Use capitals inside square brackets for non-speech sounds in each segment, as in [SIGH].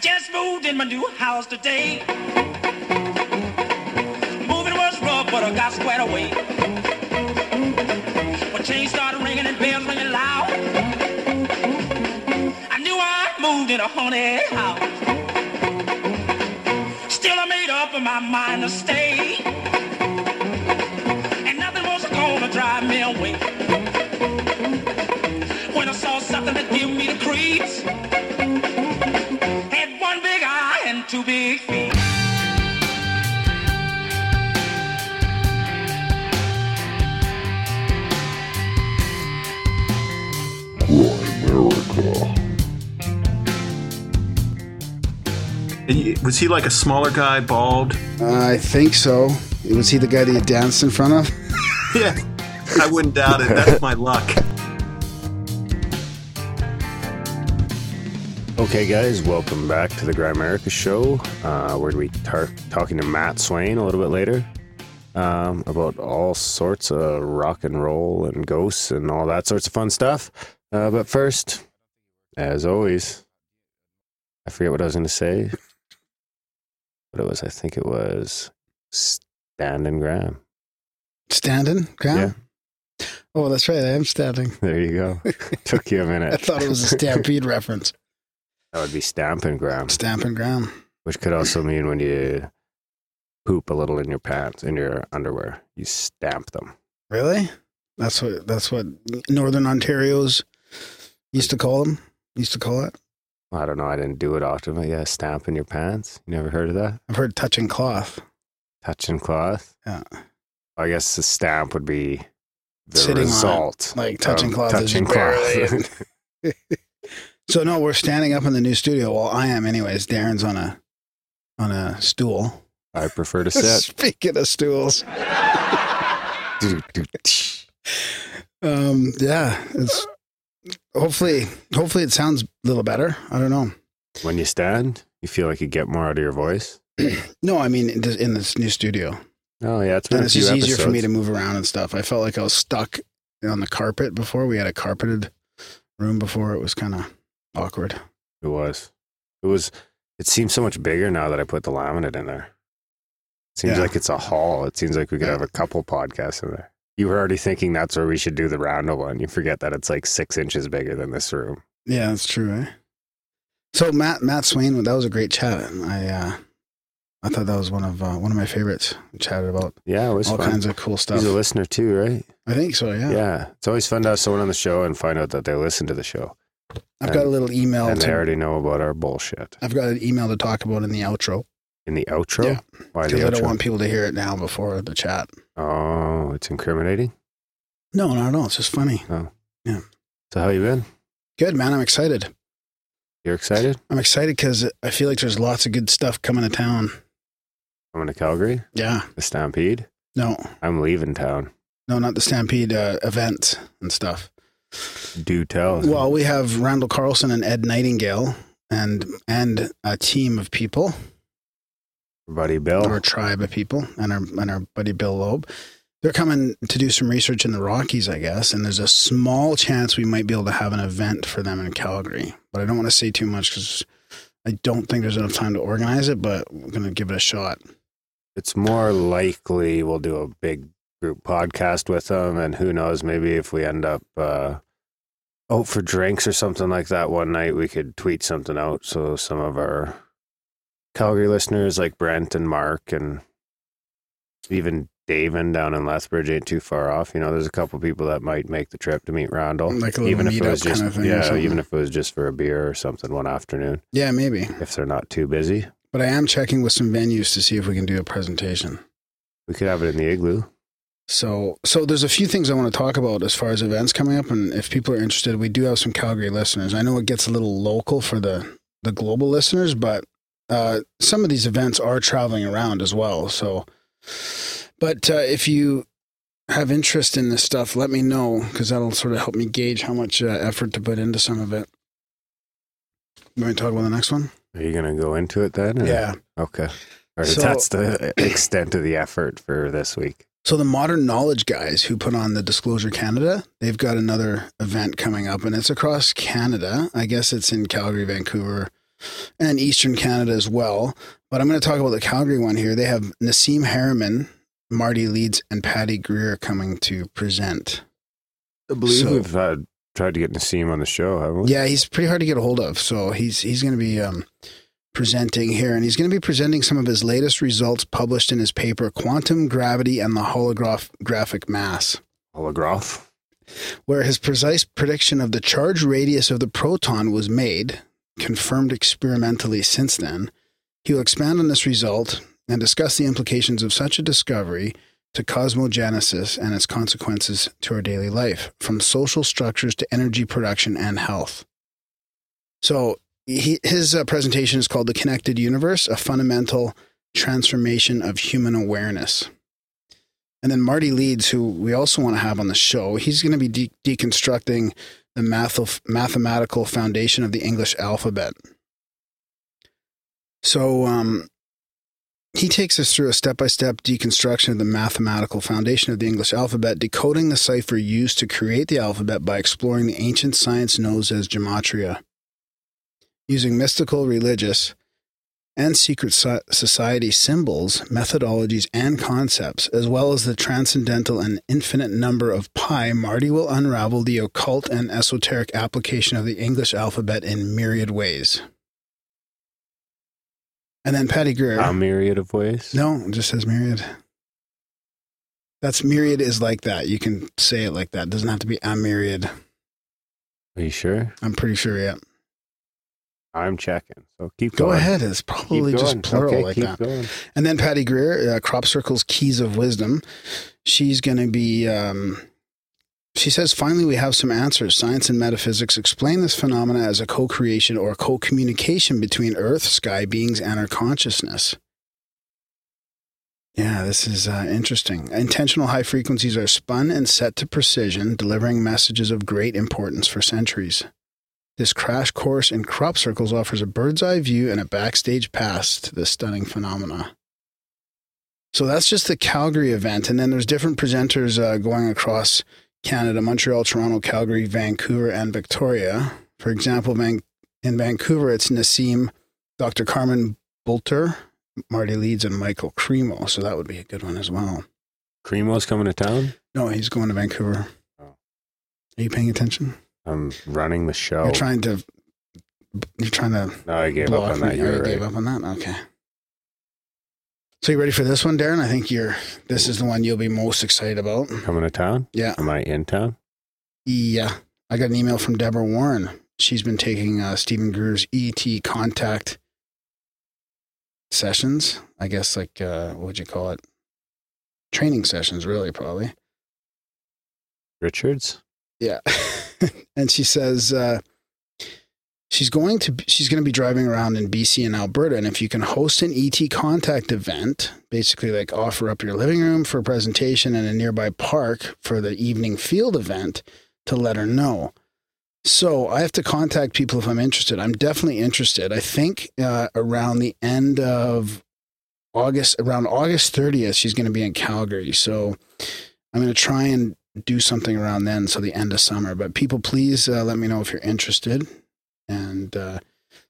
just moved in my new house today. Moving was rough, but I got squared away. When chains started ringing and bells ringing loud, I knew I moved in a haunted house. Still, I made up in my mind to stay, and nothing was gonna drive me away. When I saw something that gave me the creeps, two big feet. And Was he like a smaller guy, bald? I think so. Was he the guy that you danced in front of? [LAUGHS] Yeah. I wouldn't doubt it. That's my luck. Okay, guys, welcome back to the Grimerica Show, uh, where we tar- talking to Matt Swayne a little bit later um, about all sorts of rock and roll and ghosts and all that sorts of fun stuff. Uh, but first, as always, I forget what I was going to say, but it was I think it was Standing and Graham. Standing? Graham? Oh, that's right. I am standing. There you go. [LAUGHS] Took you a minute. I thought it was a Stampede reference. That would be stamping ground. Stamping ground. which could also mean when you poop a little in your pants in your underwear you stamp them Really? That's what that's what Northern Ontario's used to call them. Used to call it. i don't know i didn't do it often but yeah stamp in your pants you never heard of that I've heard touching cloth. touching cloth Yeah. i guess the stamp would be the Sitting on it, result Like touching cloth touching cloth [LAUGHS] [LAUGHS] so no, we're standing up in the new studio. Well, I am anyways. Darren's on a on a stool. i prefer to [LAUGHS] sit Speaking of stools. Um yeah, it's hopefully hopefully it sounds a little better. I don't know. when you stand you feel like you get more out of your voice [CLEARS THROAT] No, I mean in this- in this new studio. oh yeah it's been And a it's just easier for me to move around and stuff. I felt like I was stuck on the carpet before. We had a carpeted room before. It was kind of awkward. it was it was it seems so much bigger now that i put the laminate in there it seems Yeah. like it's a hall it seems like we could Yeah. have a couple podcasts in there you were already thinking that's where we should do the roundel one you forget that it's like six inches bigger than this room Yeah, that's true. Eh? So Matt Matt Swayne, that was a great chat. I uh, I thought that was one of uh, one of my favorites. We chatted about yeah it was all fun kinds of cool stuff. he's a listener too right I think so. Yeah. yeah. it's always fun to have someone on the show and find out that they listen to the show I've got a little email and they already know about our bullshit I've got an email to talk about in the outro in the outro Yeah. why the because I don't want people to hear it now before the chat. oh it's incriminating No, not at all. It's just funny. Oh. Yeah. So how you been Good man. I'm excited. you're excited I'm excited because I feel like there's lots of good stuff coming to town. coming to calgary Yeah. the stampede No, i'm leaving town no, not the Stampede uh, event and stuff. Do tell Well, we have Randall Carlson and Ed Nightingale and and a team of people buddy bill Our tribe of people and our and our buddy Bill Loeb. They're coming to do some research in the Rockies, I guess, and there's a small chance we might be able to have an event for them in Calgary. But I don't want to say too much because I don't think there's enough time to organize it. But we're gonna give it a shot. it's more likely we'll do a big group podcast with them and who knows maybe if we end up uh out for drinks or something like that one night we could tweet something out so some of our calgary listeners like brent and mark and even Davin down in Lethbridge ain't too far off. You know, there's a couple people that might make the trip to meet Randall. Like a even if it was just kind of thing yeah, even if it was just for a beer or something one afternoon, Yeah, maybe. if they're not too busy. But I am checking with some venues to see if we can do a presentation. We could have it in the igloo. So, so there's a few things I want to talk about as far as events coming up, and if people are interested, we do have some Calgary listeners. I know it gets a little local for the the global listeners, but uh, some of these events are traveling around as well. So, but uh, if you have interest in this stuff, let me know because that'll sort of help me gauge how much uh, effort to put into some of it. You want to talk about the next one? Are you gonna go into it then? or- Yeah. Okay. Or So- that's the extent of the effort for this week. So the modern knowledge guys who put on the Disclosure Canada, they've got another event coming up and it's across Canada. I guess it's in Calgary, Vancouver, and Eastern Canada as well. But I'm going to talk about the Calgary one here. They have Nassim Haramein, Marty Leeds, and Patty Greer coming to present. I believe So- we've uh, tried to get Nassim on the show, haven't we? Yeah, he's pretty hard to get a hold of. So he's he's going to be um, presenting here, and he's going to be presenting some of his latest results published in his paper "Quantum Gravity and the Holographic Mass." Holograph. where his precise prediction of the charge radius of the proton was made, confirmed experimentally since then. He will expand on this result and discuss the implications of such a discovery to cosmogenesis and its consequences to our daily life, from social structures to energy production and health. So, he, his uh, presentation is called The Connected Universe A Fundamental Transformation of Human Awareness. And then Marty Leeds, who we also want to have on the show, he's going to be de- deconstructing the math- mathematical foundation of the English alphabet. So um, he takes us through a step by step deconstruction of the mathematical foundation of the English alphabet, decoding the cipher used to create the alphabet by exploring the ancient science known as gematria. Using mystical, religious, and secret society symbols, methodologies, and concepts, as well as the transcendental and infinite number of pi, Marty will unravel the occult and esoteric application of the English alphabet in myriad ways. And then Patty Greer. A myriad of ways. no, it just says myriad. That's myriad is like that. You can say it like that. It doesn't have to be a myriad. Are you sure? I'm pretty sure, yeah. I'm checking. So keep going. Go going. ahead. It's probably just plural okay, like that. going. And then Patty Greer, uh, Crop Circle's Keys of Wisdom. She's going to be, um, she says, finally, we have some answers. Science and metaphysics explain this phenomena as a co creation or co communication between Earth, sky beings, and our consciousness. Yeah, this is uh, interesting. Intentional high frequencies are spun and set to precision, delivering messages of great importance for centuries. This crash course in crop circles offers a bird's eye view and a backstage pass to this stunning phenomena. So that's just the Calgary event. And then there's different presenters uh, going across Canada Montreal, Toronto, Calgary, Vancouver, and Victoria. For example, Van- in Vancouver, it's Nassim, Dr. Carmen Boulter, Marty Leeds, and Michael Cremo. So that would be a good one as well. Cremo's coming to town. No, he's going to Vancouver. Oh. Are you paying attention? I'm running the show. You're trying to. You're trying to no, I gave up on that. You already You're gave up on that. Okay. So you ready for this one, Darren? I think you're. This is the one you'll be most excited about. Coming to town. Yeah, Am I in town? yeah. I got an email from Deborah Warren. She's been taking uh, Steven Greer's ET contact sessions. I guess like uh, what would you call it? Training sessions, really, probably. Richards. Yeah. [LAUGHS] and she says uh, she's going to she's going to be driving around in BC and Alberta and if you can host an ET contact event, basically like offer up your living room for a presentation and a nearby park for the evening field event to let her know. So I have to contact people if I'm interested. I'm definitely interested. I think uh, around the end of August, around August 30th, she's going to be in Calgary. So I'm going to try and do something around then, so the end of summer. But people, please uh, let me know if you're interested. And uh,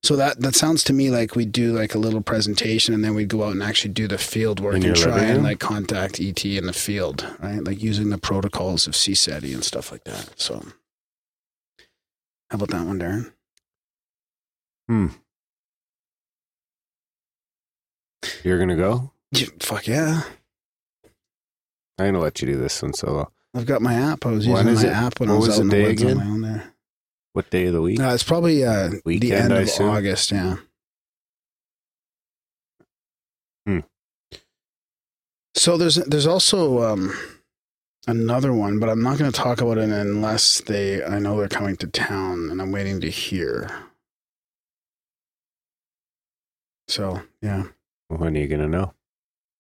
so that that sounds to me like we do like a little presentation, and then we'd go out and actually do the field work In and try and like contact ET in the field, right? Like using the protocols of CSETI and stuff like that. So, how about that one, Darren? Hmm. You're gonna go. Yeah, fuck yeah! I'm gonna let you do this one solo. I've got my app. I was using is my it? app when What I was, was out in the woods on my own there. What day of the week? No, it's probably uh, the end I of assume? August. Yeah. Hmm. So there's there's also um, another one, but I'm not going to talk about it unless they I know they're coming to town, and I'm waiting to hear. So yeah, When are you gonna know?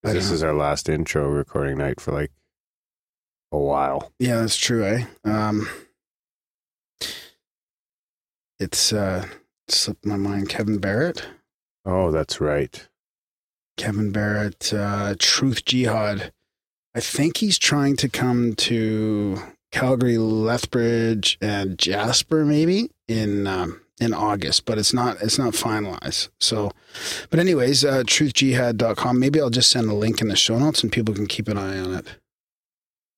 This don't is our last intro recording night for like a while. yeah, that's true. Eh? Um, it's uh, slipped my mind. Kevin Barrett. Oh, that's right. Kevin Barrett, uh, Truth Jihad. I think he's trying to come to Calgary, Lethbridge, and Jasper maybe in um, in August, but it's not it's not finalized. So, but anyways, uh, truthjihad.com. Maybe I'll just send a link in the show notes and people can keep an eye on it.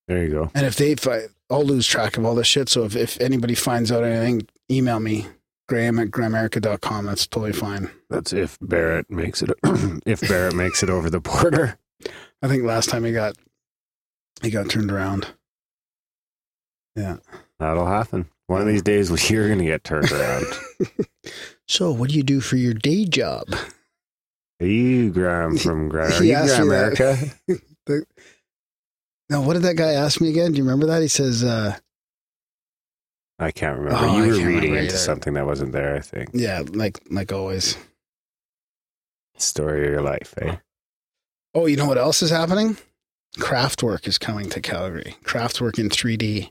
There you go. And if they, if I, I'll lose track of all this shit. So if, if anybody finds out anything, email me, graham at grimerica.com. That's totally fine. That's if Barrett makes it. [CLEARS THROAT] if Barrett makes it over the border. [LAUGHS] I think last time he got, he got turned around. Yeah. That'll happen. One of these days, [LAUGHS] you're going to get turned around. [LAUGHS] So what do you do for your day job? Are you Graham from Graham? Are you Graham. America? Now, what did that guy ask me again? Do you remember that? He says, uh, I can't remember. Oh, you were reading into either. something that wasn't there, I think. yeah, like, like always. Story of your life, eh? Oh, you know what else is happening? Kraftwerk is coming to Calgary. Kraftwerk in 3D.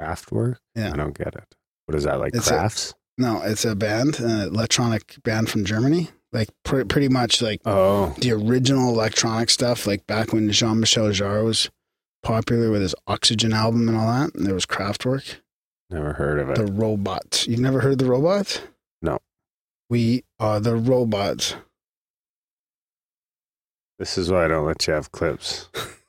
Kraftwerk? Yeah. I don't get it. What is that, like It's a- crafts? No, it's a band, an electronic band from Germany. Like pr- pretty much like oh, the original electronic stuff, like back when Jean Michel Jarre was popular with his Oxygen album and all that. And there was Kraftwerk, never heard of it. the robots. You've never heard the robots? No. We are the robots. this is why I don't let you have clips. [LAUGHS]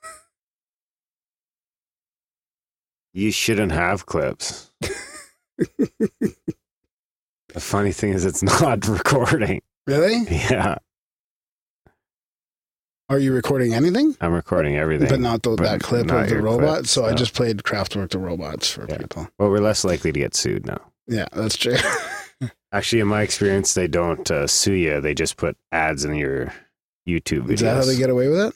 you shouldn't have clips. [LAUGHS] the funny thing is, it's not [LAUGHS] recording. Really? [LAUGHS] Yeah, Are you recording anything? I'm recording everything. But not the, but that clip not of the robot. clips, so I just played Kraftwerk the robots for Yeah. people. Well, we're less likely to get sued now. Yeah, that's true. [LAUGHS] Actually, in my experience, they don't uh, sue you. They just put ads in your YouTube videos. Is that how they get away with it?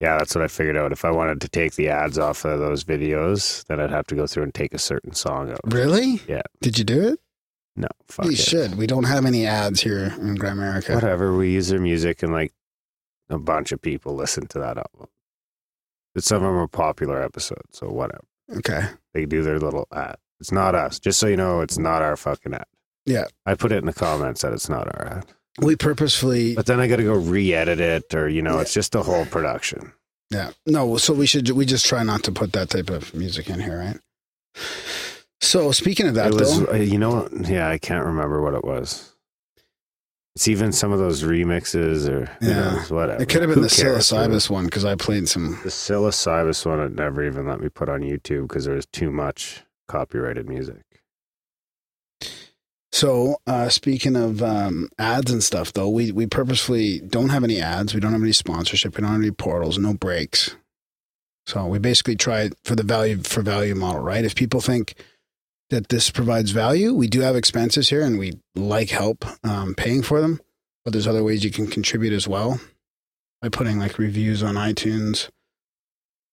Yeah, that's what I figured out. If I wanted to take the ads off of those videos, then I'd have to go through and take a certain song out. Really? Yeah. Did you do it? No, fuck you it. should. We don't have any ads here in Grimerica. Whatever. We use their music, and like a bunch of people listen to that album. But some of them are popular episodes, so whatever. Okay. They do their little ad. It's not us. Just so you know, it's not our fucking ad. Yeah. I put it in the comments that it's not our ad. We purposefully. But then I got to go re-edit it, or you know, it's just a whole production. Yeah. No. So we should. We just try not to put that type of music in here, right? So speaking of that, it was, though, uh, you know, yeah, I can't remember what it was. It's even some of those remixes or Yeah. knows, whatever. it could have been Who the psilocybus one because I played some. The psilocybus one would never even let me put on YouTube because there was too much copyrighted music. So uh, speaking of um, ads and stuff, though, we we purposefully don't have any ads. We don't have any sponsorship. We don't have any portals. No breaks. So we basically try for the value for value model, right? If people think that this provides value, we do have expenses here, and we like help um, paying for them. But there's other ways you can contribute as well by putting like reviews on iTunes,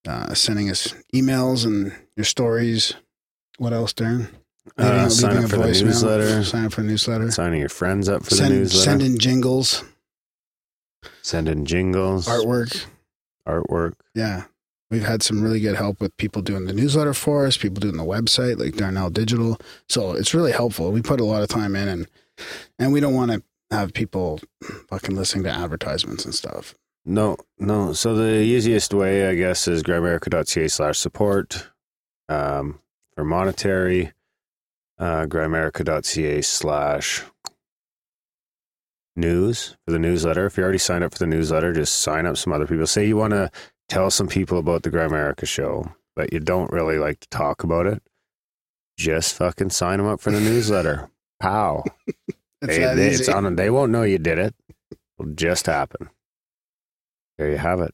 uh, sending us emails and your stories. What else, Darren? Uh, sign up a for the newsletter. Sign up for the newsletter. Signing your friends up for send, the newsletter. Send in jingles, Send in jingles, artwork. artwork. Yeah. We've had some really good help with people doing the newsletter for us, people doing the website like Darnell Digital. So it's really helpful. We put a lot of time in and and we don't want to have people fucking listening to advertisements and stuff. No, no. So the easiest way, I guess, is grimerica.ca slash support. Um, for monetary, uh, grimerica.ca slash news for the newsletter. If you already signed up for the newsletter, just sign up some other people. Say you want to tell some people about the Grimerica show, but you don't really like to talk about it. Just fucking sign them up for the [LAUGHS] newsletter. Pow. They, they- it's on. They won't know you did it. It'll just happen. There you have it.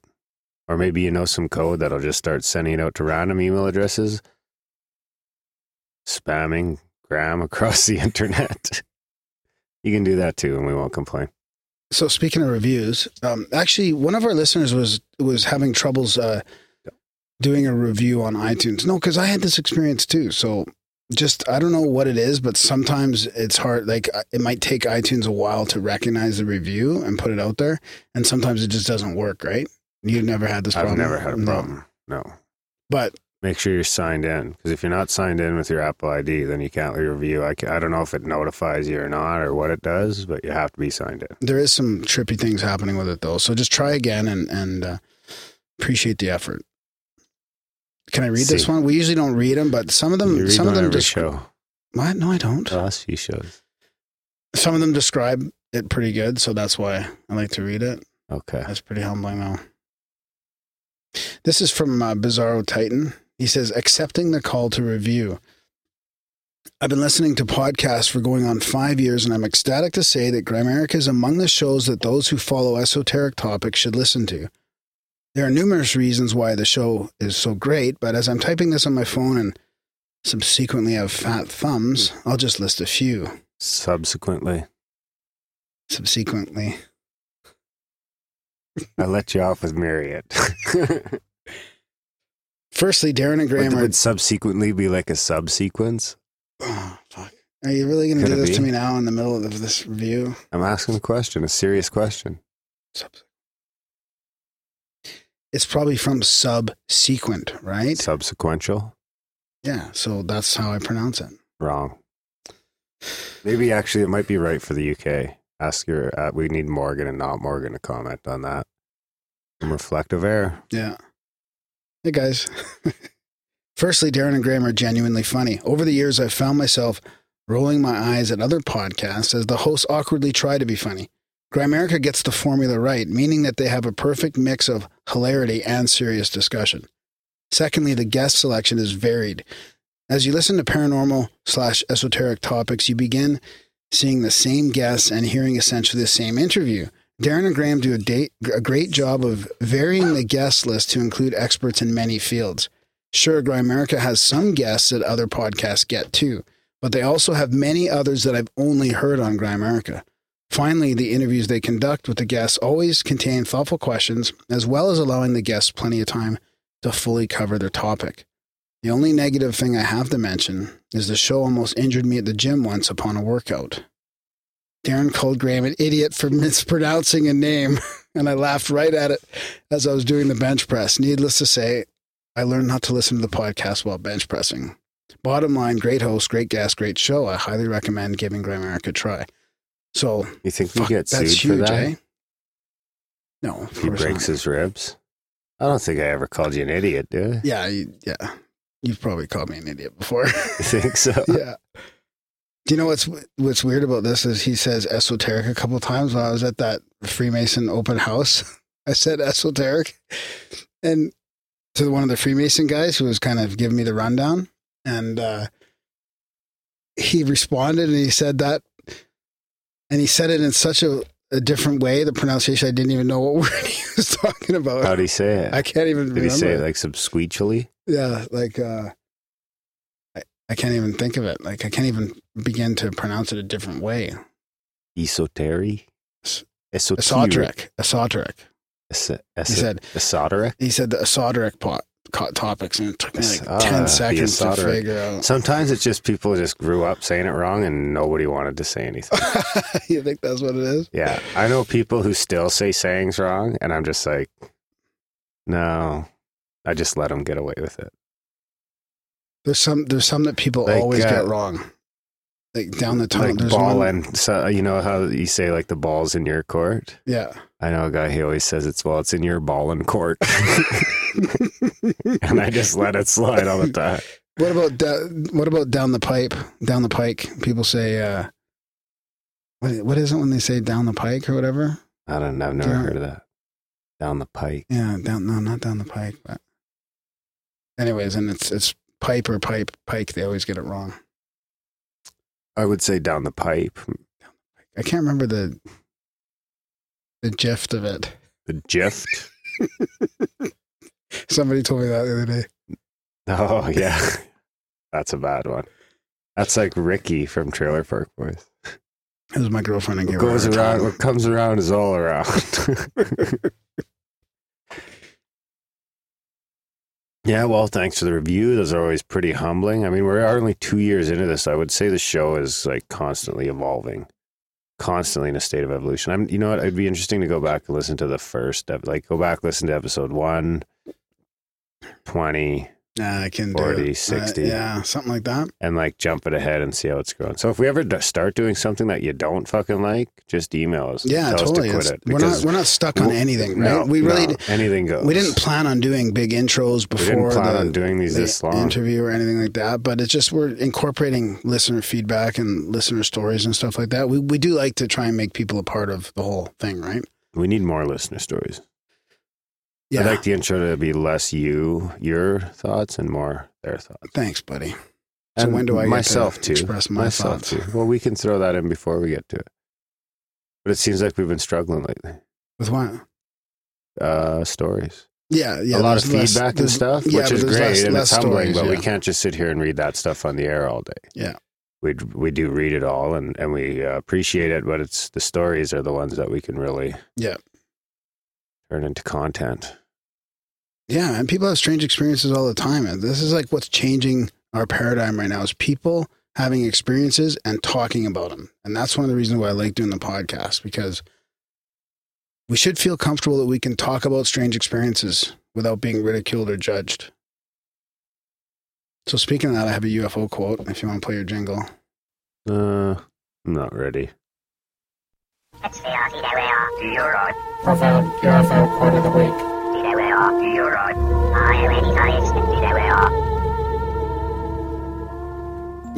Or maybe you know some code that'll just start sending it out to random email addresses, spamming Graham [LAUGHS] across the internet. you can do that too, and we won't complain. So speaking of reviews, um, actually, one of our listeners was was having troubles uh, doing a review on iTunes. No, because I had this experience too. So just I don't know what it is, but sometimes it's hard. Like uh, it might take iTunes a while to recognize the review and put it out there, and sometimes it just doesn't work. Right? You've never had this problem. I've never had a No. problem. No. But Make sure you're signed in because if you're not signed in with your Apple ID, then you can't leave a review. I, I don't know if it notifies you or not or what it does, but you have to be signed in. there is some trippy things happening with it though. So just try again and and uh, appreciate the effort. Can I read this one? We usually don't read them, but some of them, some of them just show. what? No, I don't. The last few shows. Some of them describe it pretty good, so that's why I like to read it. Okay. That's pretty humbling, though. This is from uh, Bizarro Titan. He says, accepting the call to review. I've been listening to podcasts for going on five years, and I'm ecstatic to say that Grimerica is among the shows that those who follow esoteric topics should listen to. There are numerous reasons why the show is so great, but as I'm typing this on my phone and subsequently have fat thumbs, I'll just list a few. Subsequently, Subsequently. I let you off with Marriott. [LAUGHS] Firstly, Darren and Graham would, are would subsequently be like a subsequence? Oh, fuck. Are you really going to do this to me now in the middle of this review? I'm asking a question, a serious question. It's probably from subsequent, right? Subsequential? Yeah, so that's how I pronounce it. Wrong. Maybe actually it might be right for the UK. Ask your, uh, we need Morgan and not Morgan to comment on that. From reflective air. Yeah. Hey, guys. [LAUGHS] Firstly, Darren and Graham are genuinely funny. Over the years, I've found myself rolling my eyes at other podcasts as the hosts awkwardly try to be funny. Grimerica gets the formula right, meaning that they have a perfect mix of hilarity and serious discussion. Secondly, the guest selection is varied. As you listen to paranormal slash esoteric topics, you begin seeing the same guests and hearing essentially the same interview. Darren and Graham do a, date, a great job of varying the guest list to include experts in many fields. Sure, Grimerica has some guests that other podcasts get too, but they also have many others that I've only heard on Grimerica. Finally, the interviews they conduct with the guests always contain thoughtful questions, as well as allowing the guests plenty of time to fully cover their topic. The only negative thing I have to mention is the show almost injured me at the gym once upon a workout. Darren called Graham an idiot for [LAUGHS] mispronouncing a name, and I laughed right at it as I was doing the bench press. Needless to say, I learned not to listen to the podcast while bench pressing. Bottom line, great host, great guest, great show. I highly recommend giving Grimerica a try. So, You think we fuck, get sued that's for that? eh? No, of he breaks not. his ribs? I don't think I ever called you an idiot, do I? Yeah, you, yeah. You've probably called me an idiot before. You think so? [LAUGHS] yeah. Do you know what's what's weird about this is he says esoteric a couple times when I was at that Freemason open house. [LAUGHS] I said esoteric, and to one of the Freemason guys who was kind of giving me the rundown, and uh, he responded and he said that, and he said it in such a, a different way. The pronunciation I didn't even know what [LAUGHS] word he was talking about. How'd he say it? I can't even. Did he say it. like like subsqueechily? Yeah, like uh I, can't even think of it. Like I can't even begin to pronounce it a different way. Esoteric? Esoteric. Esoteric. Esoteric. Es- He said esoteric? he said the esoteric pot co- topics and it took me like Ah, ten the seconds to figure out. Sometimes it's just people just grew up saying it wrong and nobody wanted to say anything. [LAUGHS] you think that's what it is? Yeah. I know people who still say sayings wrong and I'm just like, no, I just let them get away with it. There's some there's some that people Like, always uh, get wrong. Like down the tunnel, like there's ball one, and so, you know how you say like the ball's in your court? Yeah. I know a guy, he always says it's, well, it's in your ball and court. [LAUGHS] and I just let it slide all the time. What about da- what about down the pipe? Down the pike. People say uh what, what is it when they say down the pike or whatever? I don't know. I've never Yeah. heard of that. Down the pike. Yeah, down no, not down the pike, but anyways, and it's it's pipe or pipe pike. They always get it wrong. I would say down the pipe. I can't remember the the gist of it. The gift. [LAUGHS] Somebody told me that the other day. Oh, yeah. [LAUGHS] That's a bad one. That's like Ricky from Trailer Park Boys. It was my girlfriend and What gave her a goes around, what comes around is all around. [LAUGHS] yeah, well, thanks for the review. Those are always pretty humbling. I mean, we're only two years into this. I would say the show is like constantly evolving, constantly in a state of evolution. I'm, you know what? It'd be interesting to go back and listen to the first, like go back, listen to episode one, 20, Nah, I can 40, do it. 60. Uh, yeah, something like that. and like jump it ahead and see how it's going. So if we ever d- start doing something that you don't fucking like, just email us. Yeah, Tell totally. us to quit it. we're not we're not stuck on anything, right? No, we really no, anything goes. we didn't plan on doing big intros before. We didn't plan the, on doing these the this long. interview or anything like that. But it's just we're incorporating listener feedback and listener stories and stuff like that. We we do like to try and make people a part of the whole thing, right? We need more listener stories. Yeah. I'd like the intro to be less you, your thoughts, and more their thoughts. Thanks, buddy. So And when do I get myself to too? express my myself thoughts? too. Well, we can throw that in before we get to it. But it seems like we've been struggling lately. With what? Uh, stories. Yeah, yeah. a lot of there's less- feedback and stuff, yeah, which is great less- and less it's humbling. stories, but we can't just sit here and read that stuff on the air all day. Yeah. we we do read it all and and we uh, appreciate it, but it's the stories are the ones that we can really Yeah. Turn into content. Yeah, and people have strange experiences all the time. And this is like what's changing our paradigm right now is people having experiences and talking about them. And that's one of the reasons why I like doing the podcast because we should feel comfortable that we can talk about strange experiences without being ridiculed or judged. So speaking of that, I have a UFO quote if you want to play your jingle. Uh, I'm not ready. Profound UFO quote of the week.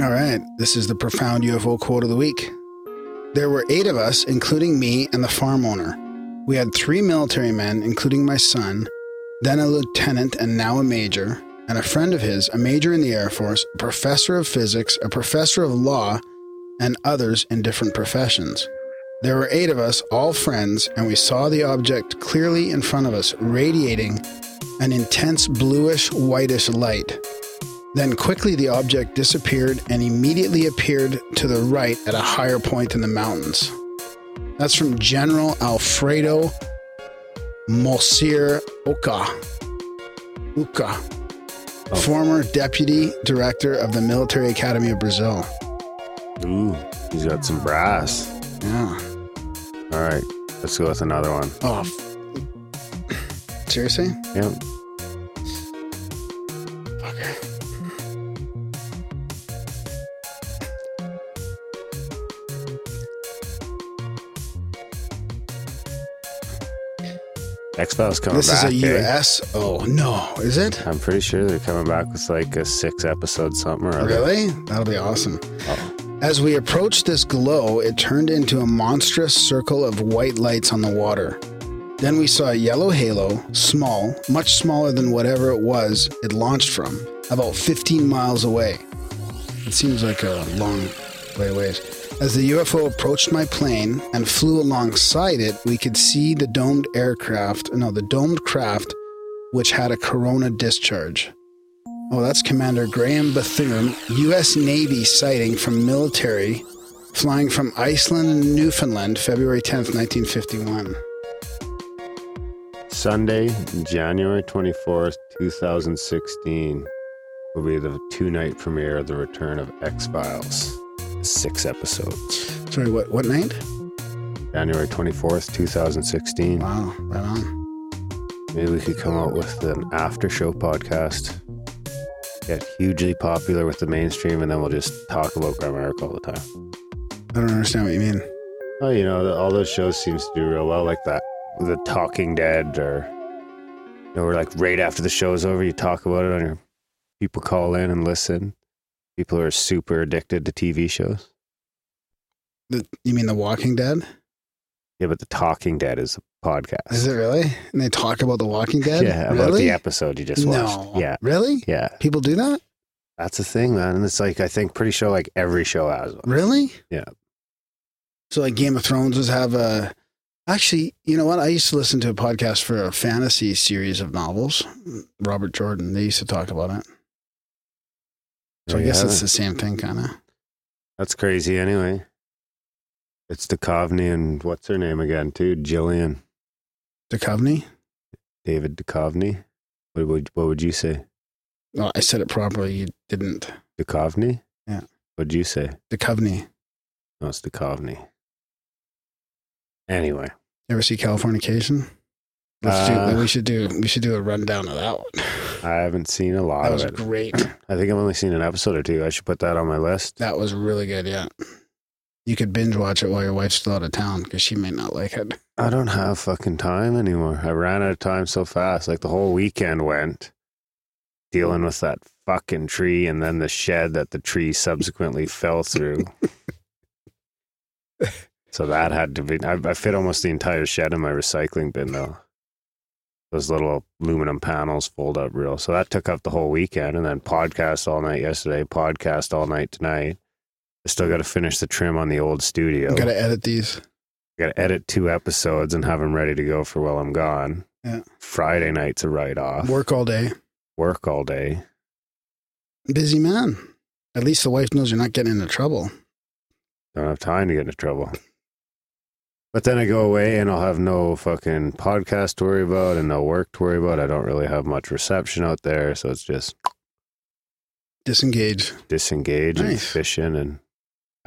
All right, this is the profound UFO quote of the week. There were eight of us, including me and the farm owner. We had three military men, including my son, then a lieutenant and now a major, and a friend of his, a major in the Air Force, a professor of physics, a professor of law, and others in different professions. There were eight of us, all friends, and we saw the object clearly in front of us, radiating an intense bluish whitish light. Then quickly the object disappeared and immediately appeared to the right at a higher point in the mountains. That's from General Alfredo Moacyr Uchôa. Uka, oh. former deputy director of the Military Academy of Brazil. Ooh, he's got some brass. Yeah. All right, let's go with another one. Oh. f- Seriously? Yep. X Files coming This back. is a eh? US. Oh, no. Is it? I'm pretty sure they're coming back with like a six episode something or other. Really? That'll be awesome. Oh. As we approached this glow, it turned into a monstrous circle of white lights on the water. Then we saw a yellow halo, small, much smaller than whatever it was it launched from, about 15 miles away. It seems like a long way away. As the UFO approached my plane and flew alongside it, we could see the domed aircraft, no, the domed craft, which had a corona discharge. Oh, that's Commander Graham Bethune, U.S. Navy sighting from military, flying from Iceland and Newfoundland, February 10th, 1951. Sunday, January 24th, 2016, will be the two night premiere of The Return of X Files. Six episodes. Sorry, what, what night? January 24th, 2016. Wow, right on. Maybe we could come out with an after show podcast. Get hugely popular with the mainstream, and then we'll just talk about Grimerica all the time. I don't understand what you mean. Oh, you know, all those shows seems to do real well, like that, The Talking Dead, or you know, where like right after the show's over, you talk about it on your. People call in and listen. People are super addicted to TV shows. The, you mean The Walking Dead? Yeah, but The Talking Dead is a podcast. Is it really? And they talk about The Walking Dead? Yeah, about really? the episode you just watched. No. Yeah, Really? yeah, People do that? that's the thing, man. And it's like I think pretty sure like every show has one. Really? Yeah. So like Game of Thrones was have a actually, you know what? I used to listen to a podcast for a fantasy series of novels. Robert Jordan. They used to talk about it. So I oh, guess it's it. the same thing kind of. That's crazy anyway. It's Duchovny and what's her name again, too? Gillian. Duchovny? David Duchovny. What would what would you say? Oh, I said it properly. You didn't. Duchovny? Yeah. What'd you say? Duchovny. No, it's Duchovny. Anyway, You ever see Californication? Let's do, Uh, we should do we should do a rundown of that one. [LAUGHS] I haven't seen a lot That of was it. great. I think I've only seen an episode or two. I should put that on my list. That was really good. Yeah, you could binge watch it while your wife's still out of town because she may not like it. I don't have fucking time anymore. I ran out of time so fast. Like the whole weekend went dealing with that fucking tree and then the shed that the tree subsequently fell through. [LAUGHS] so that had to be. I, I fit almost the entire shed in my recycling bin though. Those little aluminum panels fold up real. So that took up the whole weekend and then podcast all night yesterday, podcast all night tonight. Still got to finish the trim on the old studio. Got to edit these. got to edit two episodes and have them ready to go for while I'm gone. Yeah. Friday night's a write off. Work all day. Work all day. Busy man. At least the wife knows you're not getting into trouble. Don't have time to get into trouble. But then I go away and I'll have no fucking podcast to worry about and no work to worry about. I don't really have much reception out there. So it's just Disengage. disengage and fishing. And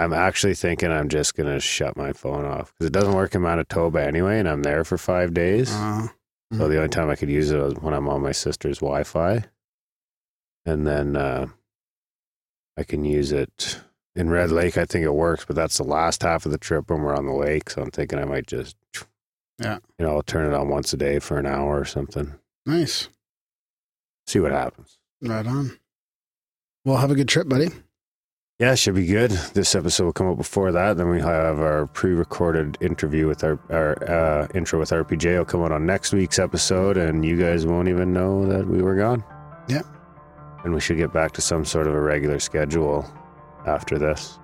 I'm actually thinking I'm just going to shut my phone off because it doesn't work in Manitoba anyway. And I'm there for five days. Uh, So the only time I could use it was when I'm on my sister's Wi-Fi, and then uh, I can use it in Red Lake. I think it works, but that's the last half of the trip when we're on the lake. So I'm thinking I might just, Yeah. you know, I'll turn it on once a day for an hour or something. nice. See what happens. Right on. Well, have a good trip, buddy. Yeah, should be good. This episode will come up before that. Then we have our pre-recorded interview with our our uh, intro with RPJ. will come out on next week's episode, and you guys won't even know that we were gone. Yeah. And we should get back to some sort of a regular schedule after this.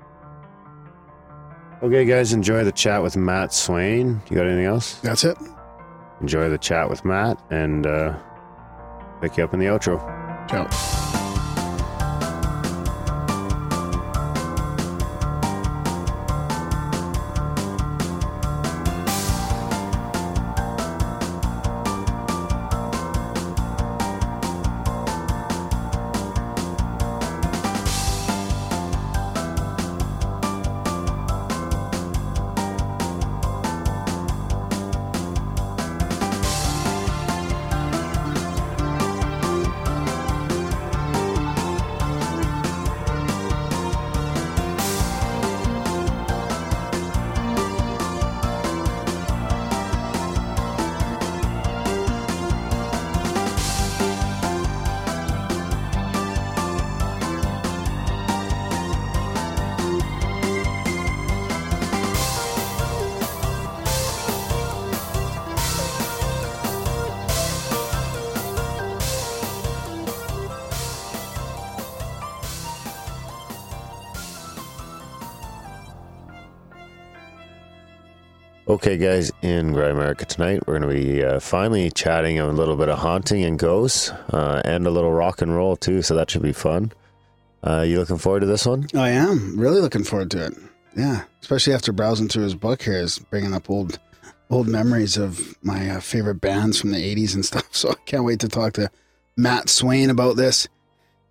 Okay, guys, enjoy the chat with Matt Swayne. You got anything else? That's it. Enjoy the chat with Matt, and uh, pick you up in the outro. Ciao. Guys, in Grimerica tonight, we're going to be uh, finally chatting a little bit of haunting and ghosts uh, and a little rock and roll, too. So that should be fun. Uh, you looking forward to this one? I am really looking forward to it. Yeah, especially after browsing through his book here, is bringing up old, old memories of my uh, favorite bands from the '80s and [LAUGHS] stuff. So I can't wait to talk to Matt Swayne about this.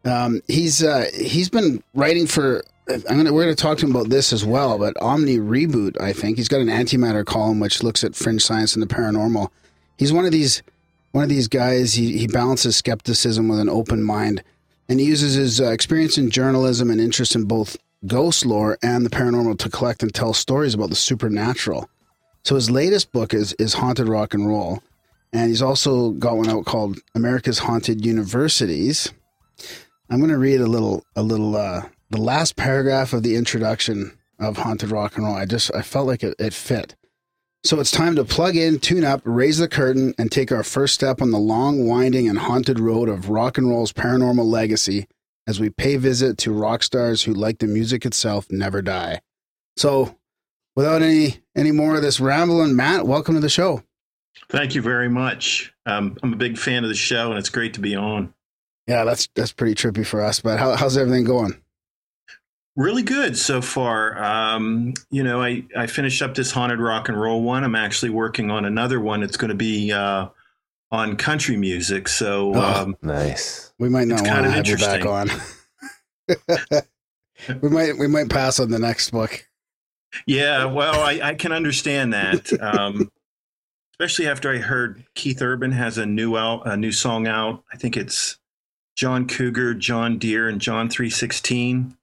Um, he's uh, he's been writing for. I'm gonna we're gonna talk to him about this as well. But Omni Reboot, I think he's got an antimatter column which looks at fringe science and the paranormal. He's one of these one of these guys. He he balances skepticism with an open mind and he uses his uh, experience in journalism and interest in both ghost lore and the paranormal to collect and tell stories about the supernatural. So his latest book is is Haunted Rock and Roll, and he's also got one out called America's Haunted Universities. I'm going to read a little a little uh, the last paragraph of the introduction of Haunted Rock and Roll. I just I felt like it, it fit. So it's time to plug in, tune up, raise the curtain, and take our first step on the long, winding, and haunted road of rock and roll's paranormal legacy as we pay visit to rock stars who, like the music itself, never die. So, without any any more of this rambling, Matt, welcome to the show. Thank you very much. Um, I'm a big fan of the show, and it's great to be on. Yeah, that's that's pretty trippy for us. But how, how's everything going? Really good so far. Um, you know, I, I finished up this haunted rock and roll one. I'm actually working on another one. It's going to be uh, on country music. So Oh. um, Nice. We might not want to kind of have you back on. [LAUGHS] we might we might pass on the next book. yeah, well, I, I can understand that. Um, especially after I heard Keith Urban has a new out, a new song out. I think it's John Cougar, John Deere, and John three sixteen.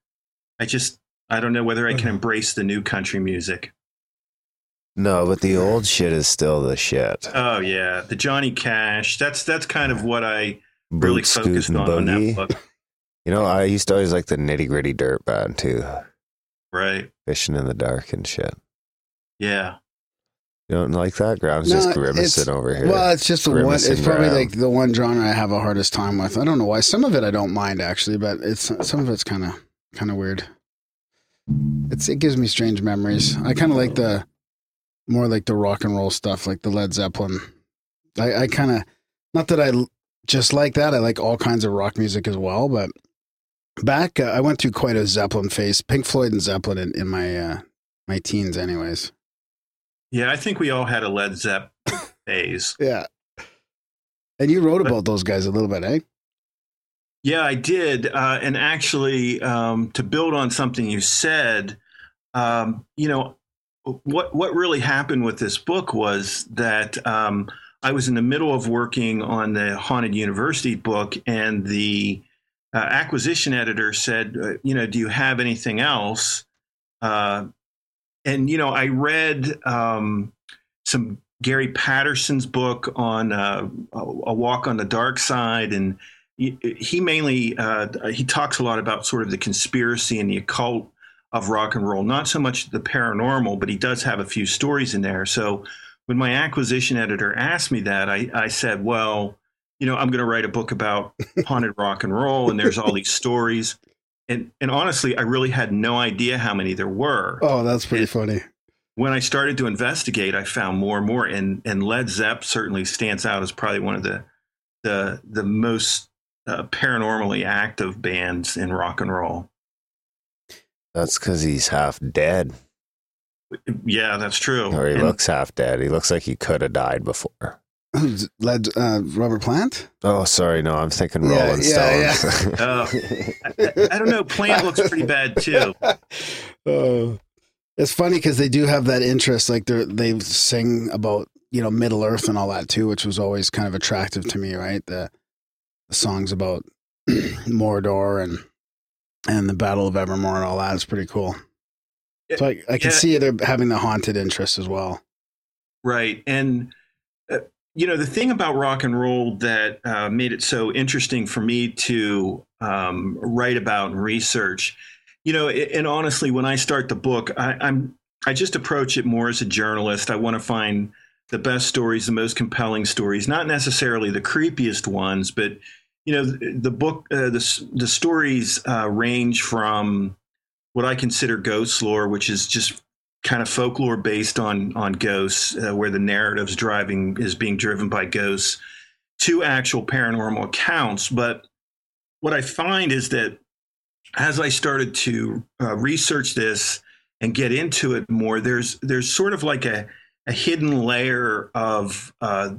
I just I don't know whether I can embrace the new country music. No, but the old shit is still the shit. Oh yeah, the Johnny Cash. That's that's kind of what I really Boot, Scoot, focused and on on that Boogie. book. [LAUGHS] You know, I used to always like the nitty gritty dirt band too, Right. fishing in the dark and shit. Yeah. You don't like that? Ground's No, just it's- grimacing over here. Well, it's just the one. It's probably Graham. like the one genre I have a hardest time with. I don't know why. Some of it I don't mind actually, but it's some of it's kind of kind of weird. It's it gives me strange memories. I kind of like the more like the rock and roll stuff, like the Led Zeppelin. I, I kind of not that I just like that. I like all kinds of rock music as well, but back uh, I went through quite a Zeppelin phase, Pink Floyd and Zeppelin in, in my uh, my teens, anyways. Yeah, I think we all had a Led Zepp phase. [LAUGHS] Yeah. And you wrote But- about those guys a little bit, eh? Yeah, I did. Uh, and actually, um, to build on something you said, um, you know, what what really happened with this book was that um, I was in the middle of working on the Haunted University book, and the uh, acquisition editor said, uh, you know, do you have anything else? Uh, and you know, I read um, some Gary Patterson's book on uh, a a walk on the dark side, and he mainly uh, he talks a lot about sort of the conspiracy and the occult of rock and roll, not so much the paranormal, but he does have a few stories in there. So when my acquisition editor asked me that, I, I said, well, you know, I'm going to write a book about [LAUGHS] haunted rock and roll, and there's all these stories. And and honestly, I really had no idea how many there were Oh, that's pretty funny. when I started to investigate, I found more and more, and and Led Zepp certainly stands out as probably one of the the the most uh, paranormally active bands in rock and roll. That's because he's half dead, Yeah, that's true. or he And- looks half dead. He looks like he could have died before. Who's led uh, Robert Plant? Oh, sorry, no, I'm thinking Yeah, Rolling yeah, Stones. [LAUGHS] Uh, I, I don't know. Plant looks pretty bad too. [LAUGHS] Oh, it's funny because they do have that interest. Like they they sing about you know Middle Earth and all that too, which was always kind of attractive to me. Right, the, the songs about [CLEARS THROAT] Mordor and and the Battle of Evermore and all that is pretty cool. So I, I can Yeah. see they're having the haunted interest as well. Right. And, uh, you know, the thing about rock and roll that uh, made it so interesting for me to um, write about and research, you know, a- and honestly, when I start the book, I, I'm, I just approach it more as a journalist. I want to find the best stories, the most compelling stories, not necessarily the creepiest ones, but, you know, the, the book, uh, the, the stories uh, range from what I consider ghost lore, which is just kind of folklore based on on ghosts, uh, where the narrative's driving is being driven by ghosts, to actual paranormal accounts. But what I find is that as I started to uh, research this and get into it more, there's there's sort of like a a hidden layer of uh,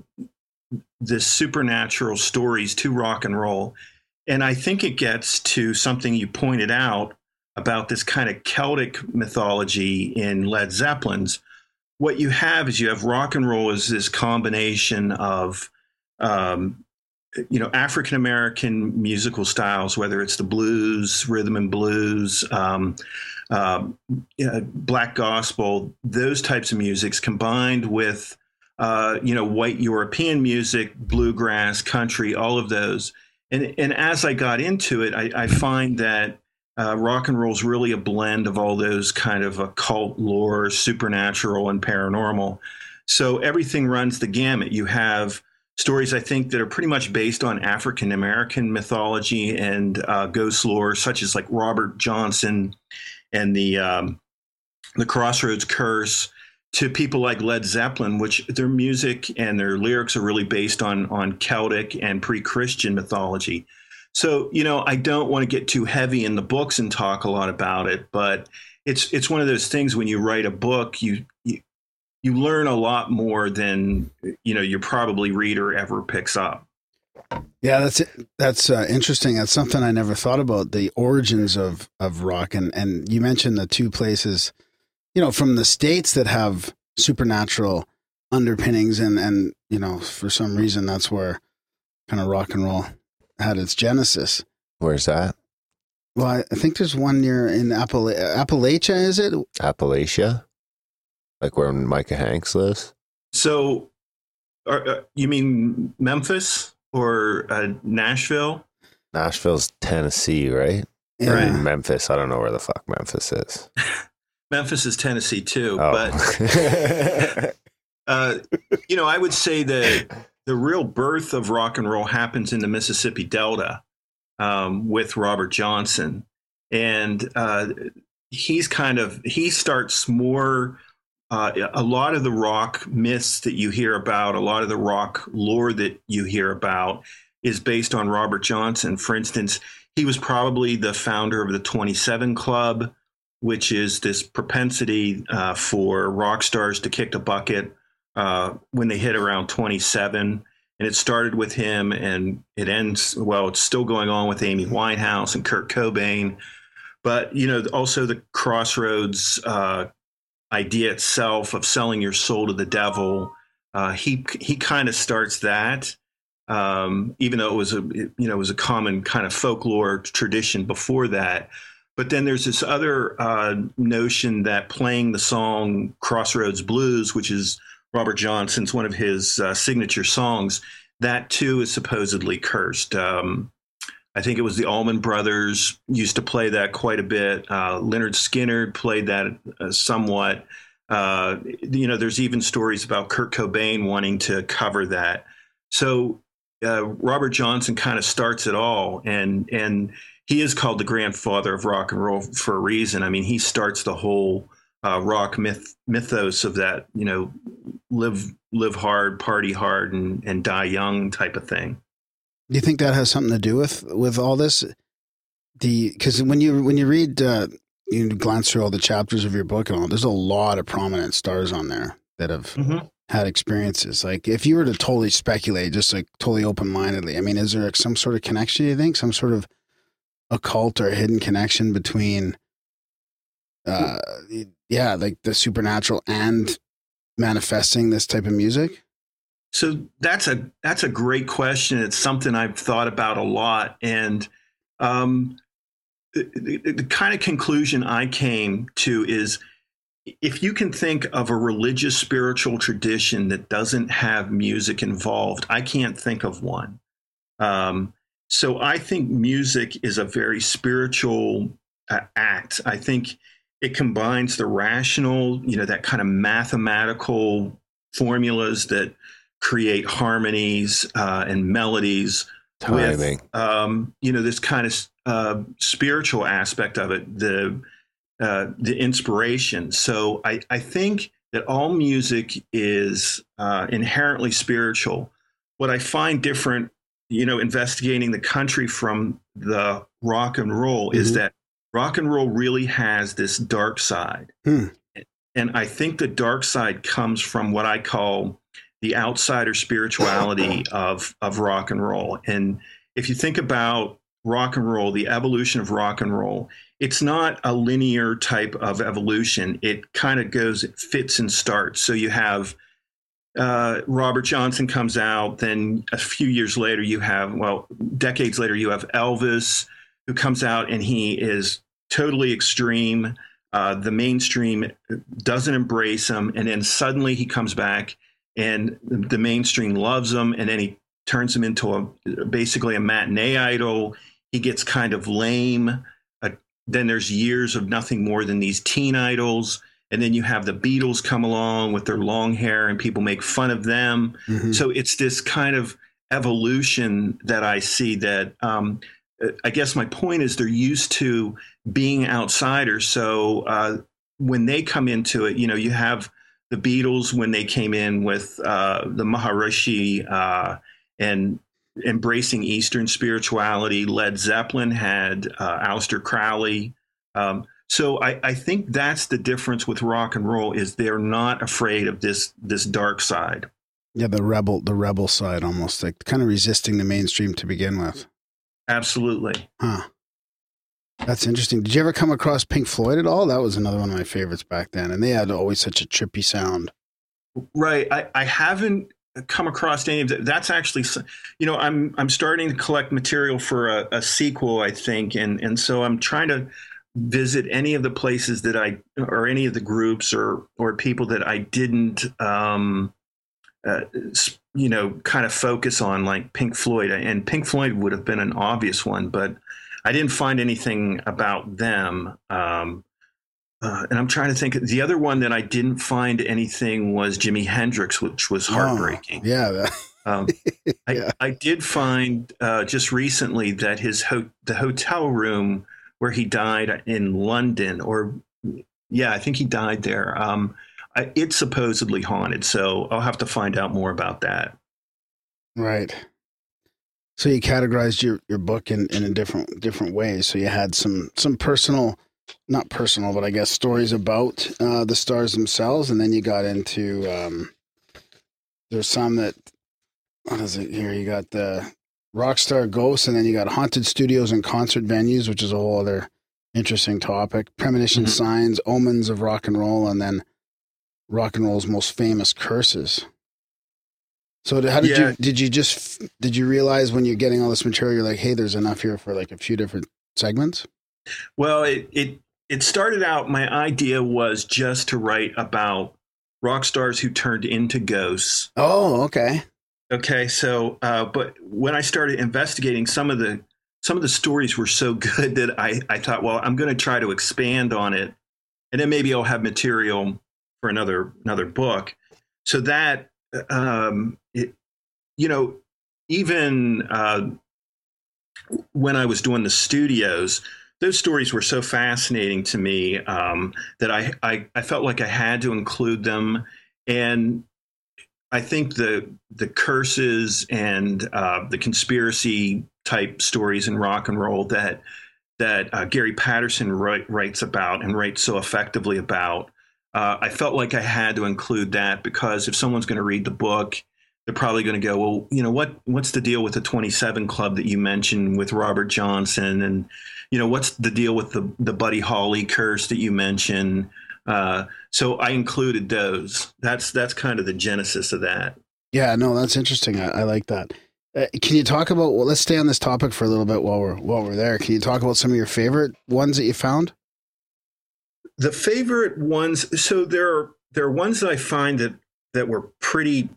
this supernatural stories to rock and roll, and I think it gets to something you pointed out about this kind of Celtic mythology in Led Zeppelin's. What you have is you have rock and roll is this combination of, um, you know, African American musical styles, whether it's the blues, rhythm and blues, um, yeah, black gospel, those types of musics combined with, uh, you know, white European music, bluegrass, country, all of those. And, and as I got into it, I, I find that uh, rock and roll is really a blend of all those kind of occult lore, supernatural, and paranormal. So everything runs the gamut. You have stories, I think, that are pretty much based on African American mythology and uh, ghost lore, such as like Robert Johnson and the um, the Crossroads Curse, to people like Led Zeppelin, which their music and their lyrics are really based on on Celtic and pre-Christian mythology. So, you know, I don't want to get too heavy in the books and talk a lot about it, but it's it's one of those things when you write a book, you you, you learn a lot more than you know your probably reader ever picks up. Yeah, that's. That's uh, interesting. That's something I never thought about the origins of of rock, and and you mentioned the two places, you know, from the states that have supernatural underpinnings and and you know for some reason that's where kind of rock and roll had its genesis. Where's that? Well, I, I think there's one near in Appala- Appalachia. Is it? Appalachia? Like where Micah Hanks lives? So, are, uh, you mean Memphis or uh, Nashville? Nashville's Tennessee, right? Yeah. Right. Memphis. I don't know where the fuck Memphis is. [LAUGHS] Memphis is Tennessee too, Oh. but uh, you know, I would say that the real birth of rock and roll happens in the Mississippi Delta um, with Robert Johnson, and uh, he's kind of he starts more. Uh, a lot of the rock myths that you hear about, a lot of the rock lore that you hear about, is based on Robert Johnson. For instance, he was probably the founder of the Twenty Seven Club, which is this propensity uh, for rock stars to kick the bucket uh, when they hit around 27. And it started with him, and it ends, well, it's still going on with Amy Winehouse and Kurt Cobain. But, you know, also the crossroads uh, idea itself of selling your soul to the devil. Uh, he he kind of starts that, um, even though it was a you know it was a common kind of folklore tradition before that. But then there's this other uh, notion that playing the song Crossroads Blues, which is Robert Johnson's one of his uh, signature songs, that too is supposedly cursed. Um, I think it was the Allman Brothers used to play that quite a bit. Uh, Lynyrd Skynyrd played that uh, somewhat. Uh, you know, there's even stories about Kurt Cobain wanting to cover that. So uh, Robert Johnson kind of starts it all, and and he is called the grandfather of rock and roll for a reason. I mean, he starts the whole uh, rock myth mythos of that, you know, live live hard, party hard, and and die young type of thing. Do you think that has something to do with with all this? The because when you when you read uh, you glance through all the chapters of your book and all, there's a lot of prominent stars on there that have Mhm. had experiences. Like if you were to totally speculate, just like totally open mindedly, I mean, is there some sort of connection? You think some sort of occult or hidden connection between, uh, yeah, like the supernatural and manifesting this type of music? So that's a that's a great question. It's something I've thought about a lot, and um, the, the, the kind of conclusion I came to is if you can think of a religious spiritual tradition that doesn't have music involved, I can't think of one. Um, so I think music is a very spiritual uh, act. I think it combines the rational, you know, that kind of mathematical formulas that create harmonies uh, and melodies Timing. with um, you know this kind of uh, spiritual aspect of it, the uh, the inspiration. So I, I think that all music is uh, inherently spiritual. What I find different, you know, investigating the country from the rock and roll is Mhm. that rock and roll really has this dark side. Hmm. And I think the dark side comes from what I call the outsider spirituality of, of rock and roll. And if you think about rock and roll, the evolution of rock and roll, it's not a linear type of evolution. It kind of goes, it fits and starts. So you have uh, Robert Johnson comes out, then a few years later, you have, well, decades later, you have Elvis who comes out and he is totally extreme. Uh, the mainstream doesn't embrace him. And then suddenly he comes back and the mainstream loves him. And then he turns him into a basically a matinee idol. He gets kind of lame. Uh, then there's years of nothing more than these teen idols. And then you have the Beatles come along with their long hair and people make fun of them. Mhm. So it's this kind of evolution that I see that um, I guess my point is they're used to being outsiders. So uh, when they come into it, you know, you have the Beatles when they came in with uh, the Maharishi uh, and embracing Eastern spirituality. Led Zeppelin had uh, Aleister Crowley. Um, so I, I think that's the difference with rock and roll is they're not afraid of this this dark side. Yeah, the rebel, the rebel side, almost like kind of resisting the mainstream to begin with. Absolutely. Huh. That's interesting. Did you ever come across Pink Floyd at all? That was another one of my favorites back then, and they had always such a trippy sound. Right. I, I haven't come across any of that. That's actually, you know, I'm I'm starting to collect material for a, a sequel, I think, and and so I'm trying to visit any of the places that I or any of the groups or or people that I didn't, um, uh, you know, kind of focus on, like Pink Floyd. And Pink Floyd would have been an obvious one, but I didn't find anything about them. Um, uh, and I'm trying to think. The other one that I didn't find anything was Jimi Hendrix, which was heartbreaking. Oh, yeah. [LAUGHS] Um, [LAUGHS] Yeah. I, I did find uh, just recently that his ho- the hotel room where he died in London, or yeah, I think he died there. Um, I, it's supposedly haunted, so I'll have to find out more about that. Right. So you categorized your, your book in, in a different different ways. So you had some some personal, not personal, but I guess stories about uh, the stars themselves, and then you got into um, there's some that what is it here? You got the Rockstar Ghosts, and then you got haunted studios and concert venues, which is a whole other interesting topic. Premonition Mhm. signs, omens of rock and roll, and then rock and roll's most famous curses. So how did Yeah. you did you just did you realize when you're getting all this material, you're like, hey, there's enough here for like a few different segments? Well, it it it started out. My idea was just to write about rock stars who turned into ghosts. Oh, okay. Okay, so uh, but when I started investigating, some of the some of the stories were so [LAUGHS] good that I I thought, well, I'm going to try to expand on it, and then maybe I'll have material for another another book. So that um, it, you know, even uh, when I was doing the studios, those stories were so fascinating to me um, that I, I I felt like I had to include them, and I think the the curses and uh, the conspiracy type stories in rock and roll that that uh, Gary Patterson write, writes about and writes so effectively about. Uh, I felt like I had to include that because if someone's going to read the book, they're probably going to go, well, you know, what what's the deal with the 27 Club that you mentioned with Robert Johnson, and you know, what's the deal with the the Buddy Holly curse that you mentioned? Uh, so I included those. That's that's kind of the genesis of that. Yeah, no, that's interesting. I, I like that. Uh, can you talk about? Well, let's stay on this topic for a little bit while we're while we're there. Can you talk about some of your favorite ones that you found? The favorite ones. So there are there are ones that I find that that were pretty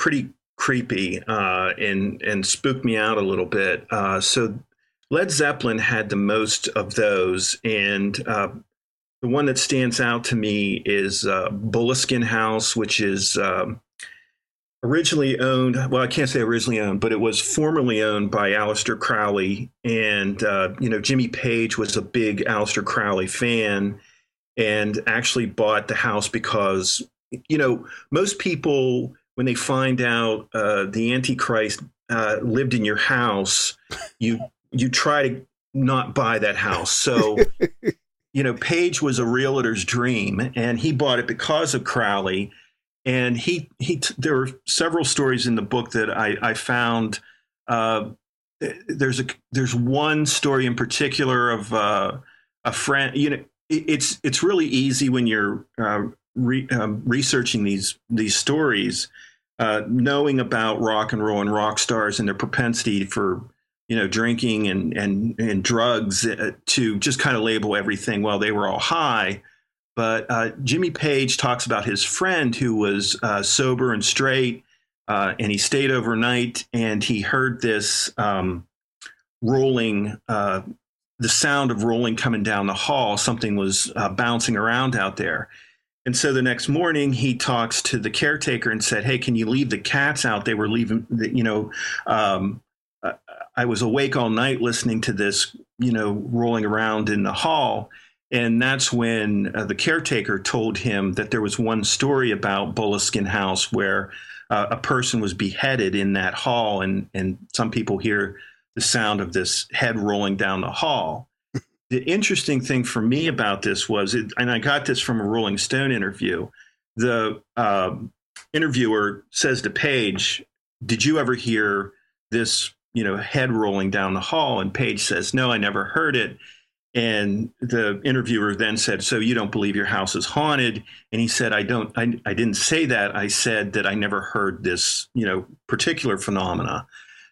pretty creepy uh, and and spooked me out a little bit. Uh, so Led Zeppelin had the most of those, and uh, the one that stands out to me is uh, Boleskine House, which is um, originally owned. Well, I can't say originally owned, but it was formerly owned by Aleister Crowley, and uh, you know Jimmy Page was a big Aleister Crowley fan, and actually bought the house because you know most people when they find out uh, the Antichrist uh, lived in your house, you you try to not buy that house. So, [LAUGHS] you know, Page was a realtor's dream, and he bought it because of Crowley. And he he t- there were several stories in the book that I I found. Uh, there's a there's one story in particular of uh, a friend. You know, it, it's it's really easy when you're uh, re, um, researching these these stories, uh, knowing about rock and roll and rock stars and their propensity for you know drinking and and and drugs uh, to just kind of label everything. Well, they were all high. But uh, Jimmy Page talks about his friend who was uh, sober and straight, uh, and he stayed overnight, and he heard this um, rolling, the sound of rolling coming down the hall. Something was bouncing around out there. And so the next morning, he talks to the caretaker and said, "Hey, can you leave the cats out? They were leaving. The, you know, um, I, was awake all night listening to this, you know, rolling around in the hall." And that's when uh, the caretaker told him that there was one story about Boleskine House where uh, a person was beheaded in that hall, and and some people hear the sound of this head rolling down the hall. The interesting thing for me about this was, it, and I got this from a Rolling Stone interview. The uh, interviewer says to Page, "Did you ever hear this? You know, head rolling down the hall?" And Page says, "No, I never heard it." and the interviewer then said, "So you don't believe your house is haunted?" And he said, "I don't. I, I didn't say that. I said that I never heard this, you know, particular phenomena."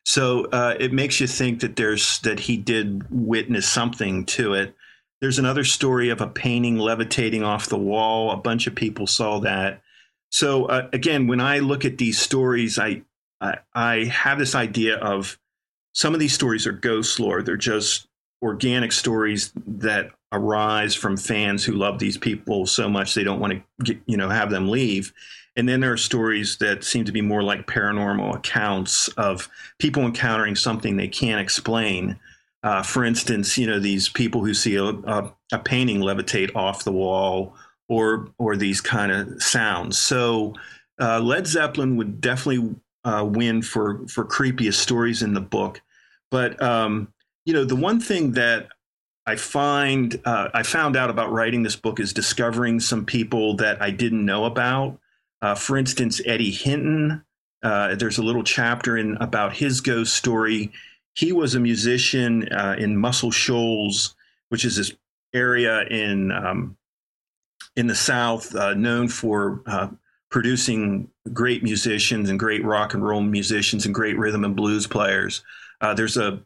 So uh, it makes you think that there's that he did witness something to it. There's another story of a painting levitating off the wall. A bunch of people saw that. So uh, again, when I look at these stories, I, I I have this idea of some of these stories are ghost lore. They're just organic stories that arise from fans who love these people so much they don't want to get, you know have them leave and then there are stories that seem to be more like paranormal accounts of people encountering something they can't explain. Uh, for instance you know these people who see a, a, a painting levitate off the wall or or these kind of sounds. So uh, led zeppelin would definitely uh, win for for creepiest stories in the book. But um, you know, the one thing that I find uh, I found out about writing this book is discovering some people that I didn't know about. Uh, for instance, Eddie Hinton. Uh, there's a little chapter in about his ghost story. He was a musician uh, in Muscle Shoals, which is this area in um, in the South uh, known for uh, producing great musicians and great rock and roll musicians and great rhythm and blues players. there's a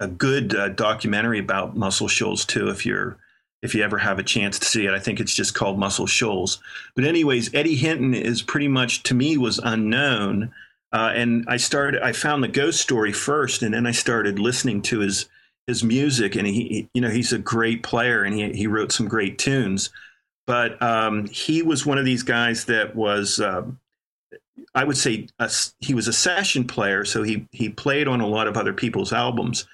a good uh, documentary about Muscle Shoals too. If you're if you ever have a chance to see it, I think it's just called Muscle Shoals. But anyways, Eddie Hinton is pretty much to me was unknown, uh, and I started. I found the ghost story first, and then I started listening to his his music, and he, you know, he's a great player, and he he wrote some great tunes. But um, he was one of these guys that was. Uh, I would say a, he was a session player, so he he played on a lot of other people's albums.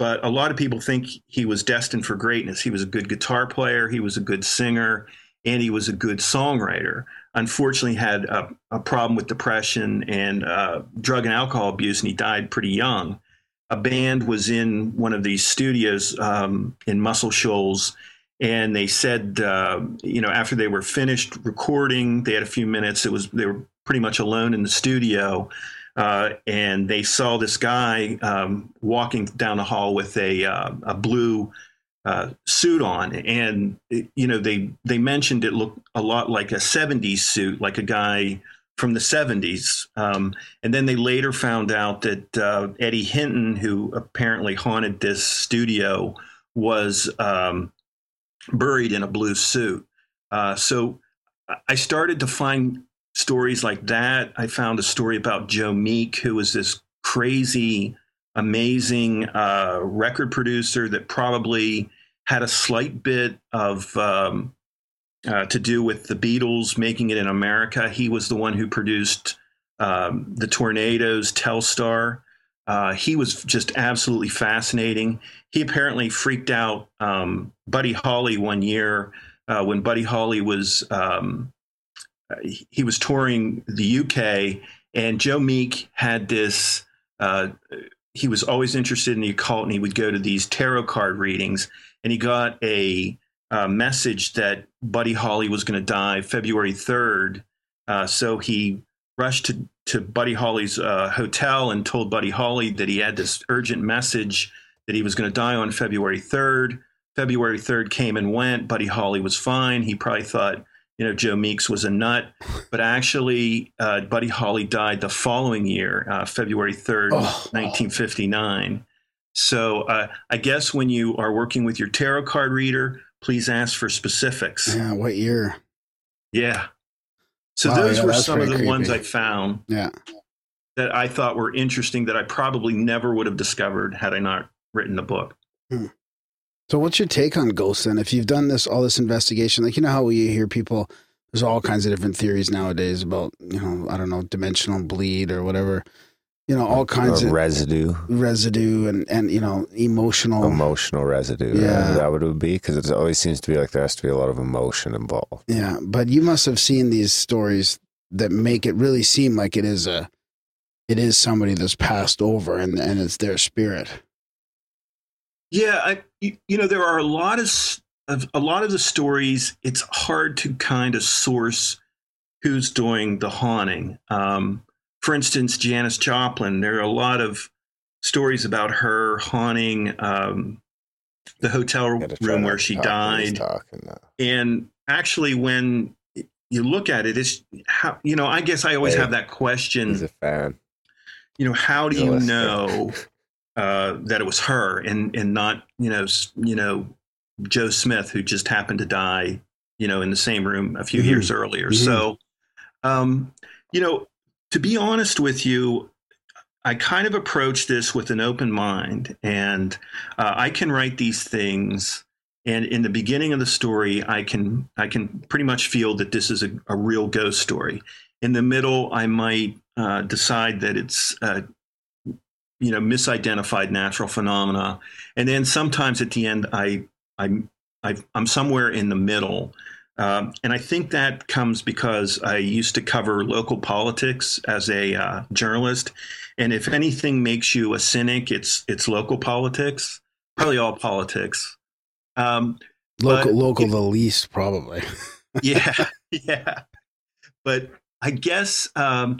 But a lot of people think he was destined for greatness. He was a good guitar player, he was a good singer, and he was a good songwriter. Unfortunately, had a, a problem with depression and uh, drug and alcohol abuse, and he died pretty young. A band was in one of these studios um, in Muscle Shoals, and they said, uh, you know, after they were finished recording, they had a few minutes. It was they were pretty much alone in the studio. Uh, and they saw this guy um, walking down the hall with a, uh, a blue uh, suit on, and you know they they mentioned it looked a lot like a '70s suit, like a guy from the '70s. Um, and then they later found out that uh, Eddie Hinton, who apparently haunted this studio, was um, buried in a blue suit. Uh, so I started to find stories like that. I found a story about Joe Meek, who was this crazy, amazing uh, record producer that probably had a slight bit of um, uh, to do with the Beatles making it in America. He was the one who produced um, the Tornados, Telstar. Uh, he was just absolutely fascinating. He apparently freaked out um, Buddy Holly one year uh, when Buddy Holly was um, he was touring the UK, and Joe Meek had this. Uh, he was always interested in the occult, and he would go to these tarot card readings. And he got a, a message that Buddy Holly was going to die February third. Uh, so he rushed to, to Buddy Holly's uh, hotel and told Buddy Holly that he had this urgent message that he was going to die on February 3rd. February 3rd came and went. Buddy Holly was fine. He probably thought, you know, Joe Meeks was a nut. But actually, uh, Buddy Holly died the following year, uh, February 3rd, oh. 1959. So uh, I guess when you are working with your tarot card reader, please ask for specifics. Yeah, what year? Yeah. So wow, those yeah, were some of the creepy. ones I found. Yeah. That I thought were interesting that I probably never would have discovered had I not written the book. Hmm. So, what's your take on ghosts then? If you've done this, all this investigation, like, you know how we hear people, there's all kinds of different theories nowadays about, you know, I don't know, dimensional bleed or whatever, you know, all kinds or of residue, residue and, and, you know, emotional, emotional residue. Yeah. That would be because it always seems to be like there has to be a lot of emotion involved. Yeah. But you must have seen these stories that make it really seem like it is a, it is somebody that's passed over and, and it's their spirit. Yeah, I, you, you know there are a lot of, of a lot of the stories. It's hard to kind of source who's doing the haunting. Um, for instance, Janis Joplin. There are a lot of stories about her haunting um, the hotel room where she talk when he's died. And actually, when you look at it, it's how you know. I guess I always Hey, have that He's question. a fan. You know, how do you know [LAUGHS] uh, that it was her and and not you know you know Joe Smith who just happened to die you know in the same room a few Mhm. years earlier. Mhm. So, um, you know, to be honest with you, I kind of approach this with an open mind, and uh, I can write these things. And in the beginning of the story, I can I can pretty much feel that this is a, a real ghost story. In the middle, I might uh, decide that it's uh, you know misidentified natural phenomena, and then sometimes at the end, I I, I I'm somewhere in the middle. Um, and I think that comes because I used to cover local politics as a uh, journalist, and if anything makes you a cynic, it's it's local politics, probably all politics. Um, Local, local, the least probably. [LAUGHS] yeah, yeah. But I guess um,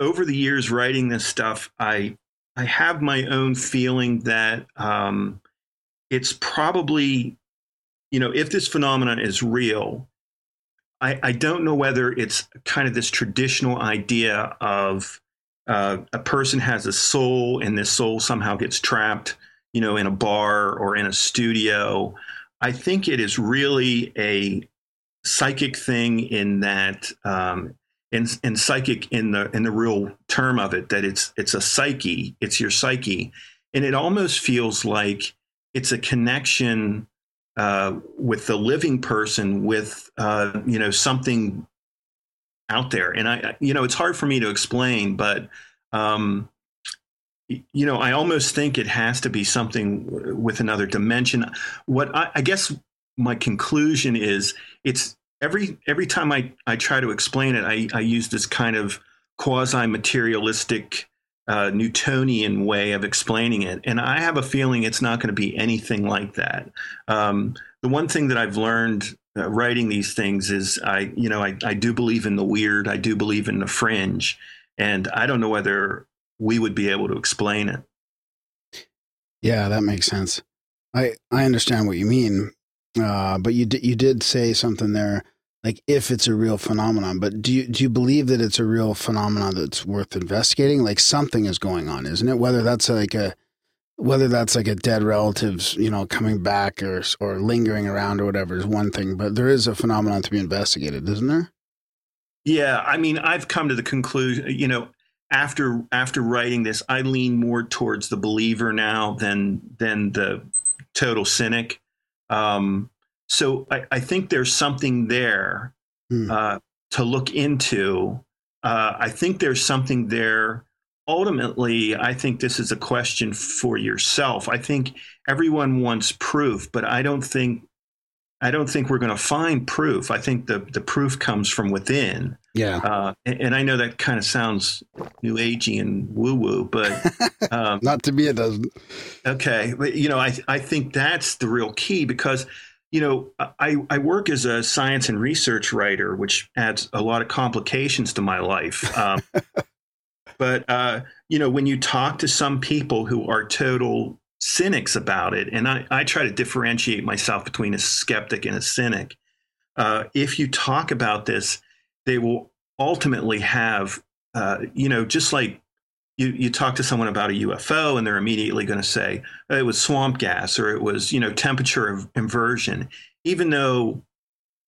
over the years writing this stuff, I I have my own feeling that um, it's probably, you know, if this phenomenon is real, I, I don't know whether it's kind of this traditional idea of uh, a person has a soul and this soul somehow gets trapped, you know, in a bar or in a studio. I think it is really a psychic thing in that um, and, and psychic in the in the real term of it that it's it's a psyche it's your psyche. And it almost feels like it's a connection uh, with the living person with uh, you know something out there. And I you know it's hard for me to explain but um, you know I almost think it has to be something with another dimension. What I, I guess my conclusion is it's every every time I, I try to explain it, I, I use this kind of quasi materialistic uh, Newtonian way of explaining it, and I have a feeling it's not going to be anything like that. Um, the one thing that I've learned uh, writing these things is I you know I, I do believe in the weird, I do believe in the fringe, and I don't know whether we would be able to explain it. Yeah, that makes sense. I I understand what you mean, uh, but you did you did say something there, like if it's a real phenomenon. But do you do you believe that it's a real phenomenon that's worth investigating? Like something is going on, isn't it? Whether that's like a whether that's like a dead relatives, you know, coming back or or lingering around or whatever is one thing, but there is a phenomenon to be investigated, isn't there? Yeah, I mean, I've come to the conclusion, you know, after after writing this, I lean more towards the believer now than than the total cynic. Um, so I, I think there's something there Hmm. uh, to look into. Uh, I think there's something there. Ultimately, I think this is a question for yourself. I think everyone wants proof, but I don't think I don't think we're going to find proof. I think the the proof comes from within. Yeah. Uh, and, and I know that kind of sounds new agey and woo woo, but [LAUGHS] um, Not to me, it doesn't. okay. But you know, I I think that's the real key because you know I I work as a science and research writer, which adds a lot of complications to my life. Um, [LAUGHS] but uh, you know, when you talk to some people who are total cynics about it, and I, I try to differentiate myself between a skeptic and a cynic. Uh, if you talk about this, they will ultimately have, uh, you know, just like you, you talk to someone about a UFO and they're immediately going to say "Oh, it was swamp gas or it was, you know, temperature inversion, even though,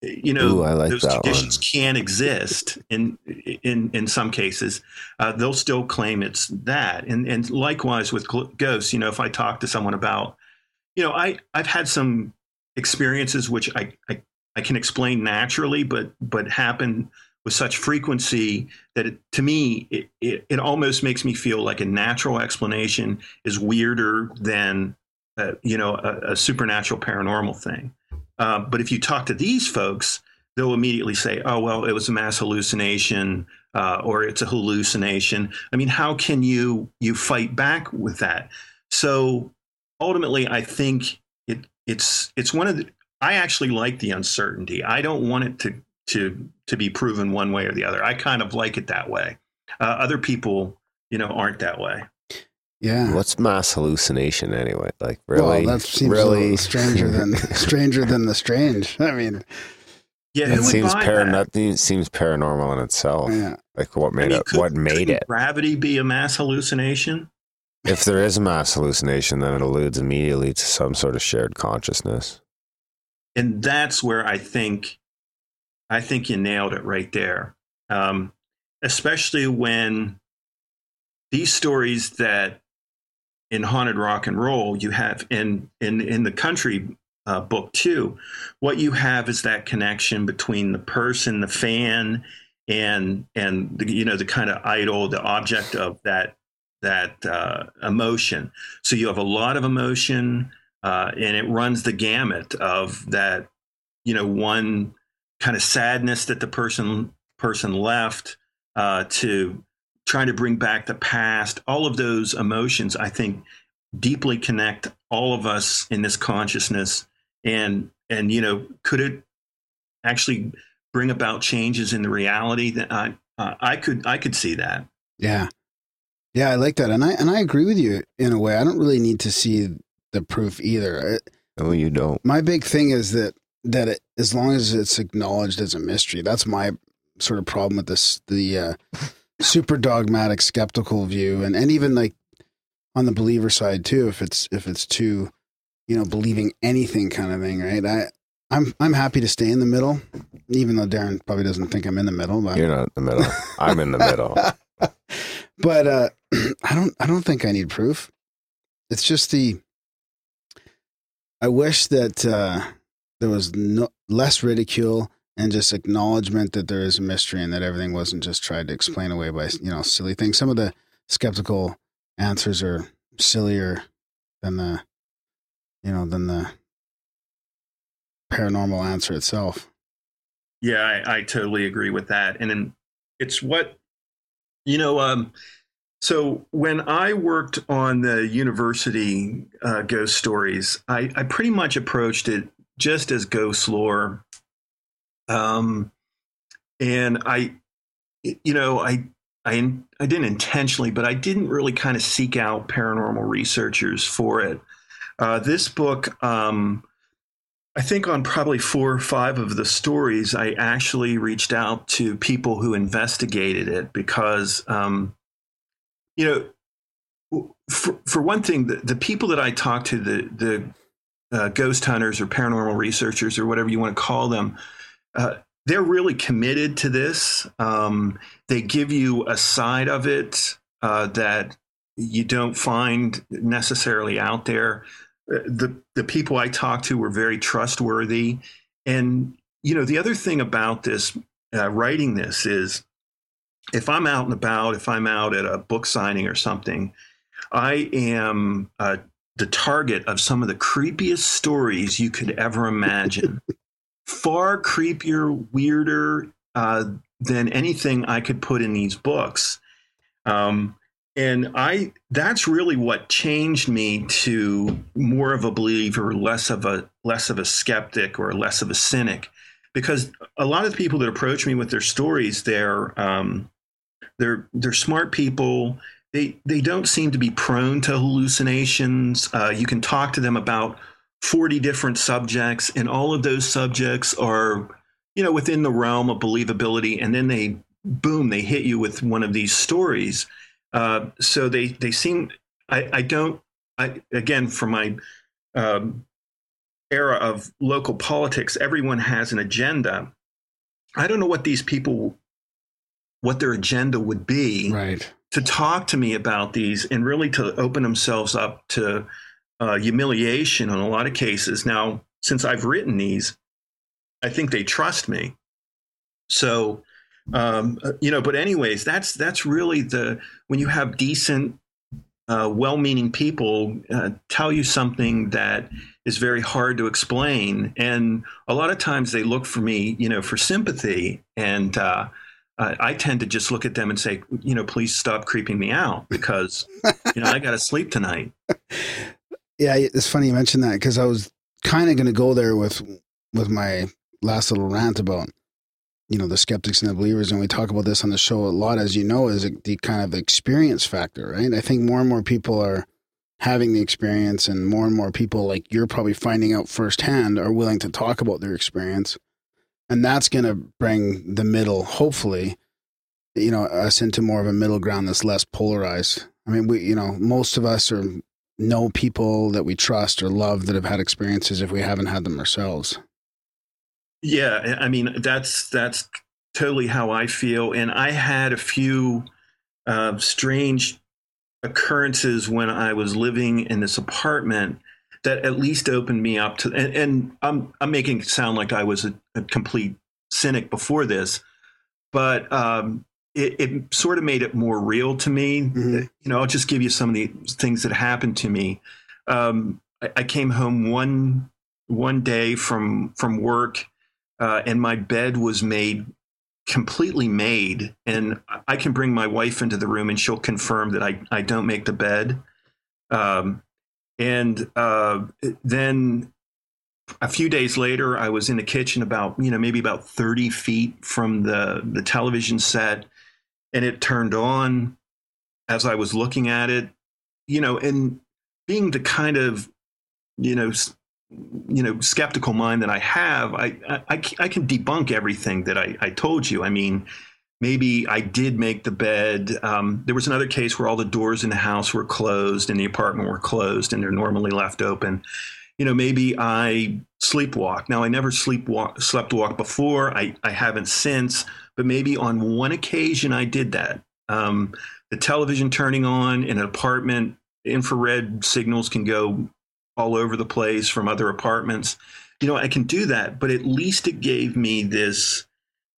you know, Ooh, like those that conditions one. can exist in, in, in some cases, uh, they'll still claim it's that. And, and likewise with ghosts, you know, if I talk to someone about, you know, I, I've had some experiences which I, I, I can explain naturally, but, but happen with such frequency that it, to me it, it, it almost makes me feel like a natural explanation is weirder than uh, you know a, a supernatural paranormal thing uh, but if you talk to these folks they'll immediately say oh well it was a mass hallucination uh, or it's a hallucination i mean how can you you fight back with that so ultimately i think it it's it's one of the i actually like the uncertainty i don't want it to to to be proven one way or the other. I kind of like it that way. Uh, other people, you know, aren't that way. Yeah. What's mass hallucination anyway? Like really, well, that seems really little stranger than [LAUGHS] stranger than the strange. I mean, Yeah, it seems buy par- that? that seems paranormal in itself. yeah. Like what I made mean, it? could- what made it? Gravity be a mass hallucination? If there is a mass hallucination, then it alludes immediately to some sort of shared consciousness. and that's where I think I think you nailed it right there. Um, especially when these stories that in haunted rock and roll you have in in in the country uh, book too, what you have is that connection between the person, the fan, and and the, you know the kind of idol, the object of that that uh, emotion. So you have a lot of emotion, uh, and it runs the gamut of that you know one kind of sadness that the person person left uh, to trying to bring back the past all of those emotions i think deeply connect all of us in this consciousness and and you know could it actually bring about changes in the reality that i uh, i could i could see that Yeah. Yeah, I like that. And I and I agree with you in a way. I don't really need to see the proof either. I, No, you don't. my big thing is that that it, as long as it's acknowledged as a mystery, that's my sort of problem with this the uh, super dogmatic skeptical view and and even like on the believer side too if it's if it's too you know believing anything kind of thing, right? I I'm I'm happy to stay in the middle even though Darren probably doesn't think I'm in the middle, but You're not in the middle. I'm in the middle. [LAUGHS] but uh, [CLEARS THROAT] I don't. I don't think I need proof. It's just the. I wish that uh, there was no less ridicule and just acknowledgement that there is a mystery and that everything wasn't just tried to explain away by you know silly things. Some of the skeptical answers are sillier than the, you know, than the paranormal answer itself. Yeah, I, I totally agree with that. And then it's what, you know, um, so when I worked on the university uh, ghost stories, I, I pretty much approached it just as ghost lore. Um, and I, you know, I, I, I didn't intentionally, but I didn't really kind of seek out paranormal researchers for it. Uh, this book, um, I think on probably four or five of the stories, I actually reached out to people who investigated it because, um, you know, for, for one thing, the, the people that I talked to, the the uh, ghost hunters or paranormal researchers or whatever you want to call them, uh, they're really committed to this. Um, they give you a side of it uh, that you don't find necessarily out there the the people I talked to were very trustworthy, and you know the other thing about this uh, writing this is if I'm out and about, if I'm out at a book signing or something, I am uh, the target of some of the creepiest stories you could ever imagine. [LAUGHS] Far creepier, weirder uh, than anything I could put in these books. Um, and i that's really what changed me to more of a believer less of a less of a skeptic or less of a cynic. Because a lot of the people that approach me with their stories they're um, they're they're smart people. They they don't seem to be prone to hallucinations. Uh, you can talk to them about 40 different subjects and all of those subjects are you know within the realm of believability and then they boom they hit you with one of these stories uh, so they they seem I, I don't I again from my um, era of local politics, everyone has an agenda. I don't know what these people what their agenda would be Right. to talk to me about these and really to open themselves up to uh, humiliation in a lot of cases. Now, since I've written these, I think they trust me. So, um, uh, you know, but anyways, that's that's really the when you have decent, uh, well-meaning people uh, tell you something that is very hard to explain, and a lot of times they look for me, you know, for sympathy, and uh, I I tend to just look at them and say, you know, please stop creeping me out because you know I got to sleep tonight. [LAUGHS] Yeah, it's funny you mentioned that because I was kind of going to go there with with my last little rant about you know the skeptics and the believers, and we talk about this on the show a lot, as you know, is the kind of experience factor, right? I think more and more people are having the experience, and more and more people, like you're probably finding out firsthand, are willing to talk about their experience, and that's going to bring the middle, hopefully, you know, us into more of a middle ground that's less polarized. I mean, we, you know, most of us are know people that we trust or love that have had experiences if we haven't had them ourselves. Yeah, I mean that's that's totally how I feel, and I had a few uh, strange occurrences when I was living in this apartment that at least opened me up to. And, and I'm I'm making it sound like I was a, a complete cynic before this, but um, it, it, sort of made it more real to me. Mhm. You know, I'll just give you some of the things that happened to me. Um, I, I came home one one day from from work, uh, and my bed was made completely made, and I can bring my wife into the room, and she'll confirm that I I don't make the bed. Um, and uh, then a few days later, I was in the kitchen about you know maybe about thirty feet from the the television set, and it turned on as I was looking at it. You know, and being the kind of you know you know skeptical mind that I have, I I can debunk everything that I, I told you. I mean. Maybe I did make the bed. Um, there was another case where all the doors in the house were closed and the apartment were closed and they're normally left open you know, maybe I sleepwalk. Now, I never sleepwalk, slept walk before. I, I haven't since, but maybe on one occasion I did that. Um, the television turning on in an apartment, infrared signals can go all over the place from other apartments. You know, I can do that, but at least it gave me this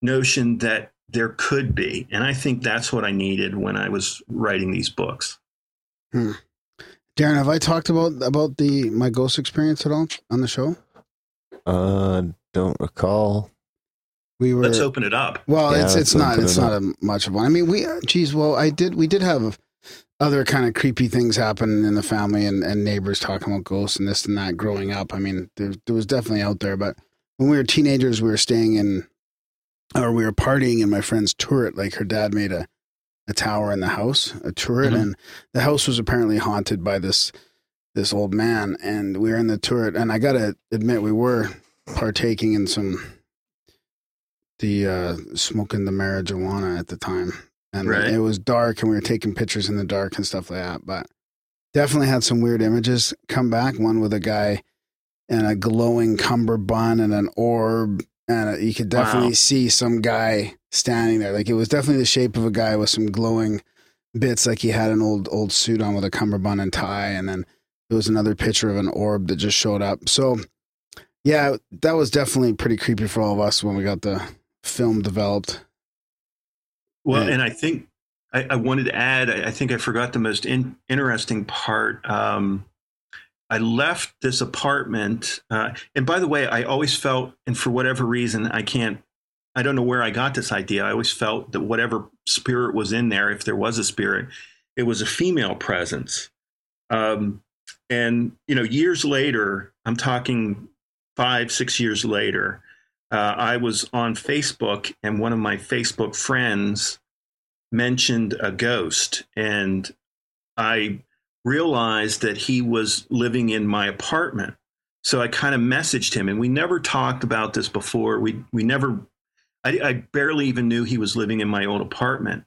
notion that there could be. And I think that's what I needed when I was writing these books. Darren, have I talked about about the my ghost experience at all on the show? Uh, don't recall. We were Let's open it up. well, Yeah, it's it's not it's it not a much of one. I mean, we uh, geez, well, I did we did have other kind of creepy things happen in the family and, and neighbors talking about ghosts and this and that growing up. I mean, there there was definitely out there, but when we were teenagers, we were staying in or we were partying in my friend's turret. Like her dad made a a tower in the house, a turret, Mhm. and the house was apparently haunted by this this old man. And we were in the turret, and I gotta admit, we were partaking in some the uh smoking the marijuana at the time, and Right. it was dark, and we were taking pictures in the dark and stuff like that. But definitely had some weird images come back. One with a guy in a glowing cummerbund and an orb, and you could definitely Wow. see some guy standing there. Like it was definitely the shape of a guy with some glowing bits, like he had an old old suit on with a cummerbund and tie, and then there was another picture of an orb that just showed up. So, yeah, that was definitely pretty creepy for all of us when we got the film developed. Well, Yeah. and I think I, I wanted to add, I, I think I forgot the most in, interesting part. Um, I left this apartment. Uh, and by the way, I always felt, and for whatever reason, I can't, I don't know where I got this idea. I always felt that whatever spirit was in there, if there was a spirit, it was a female presence. Um, and, you know, years later, I'm talking five, six years later, uh, I was on Facebook, and one of my Facebook friends mentioned a ghost, and I realized that he was living in my apartment. So I kind of messaged him, and we never talked about this before. We we never, I, I barely even knew he was living in my old apartment,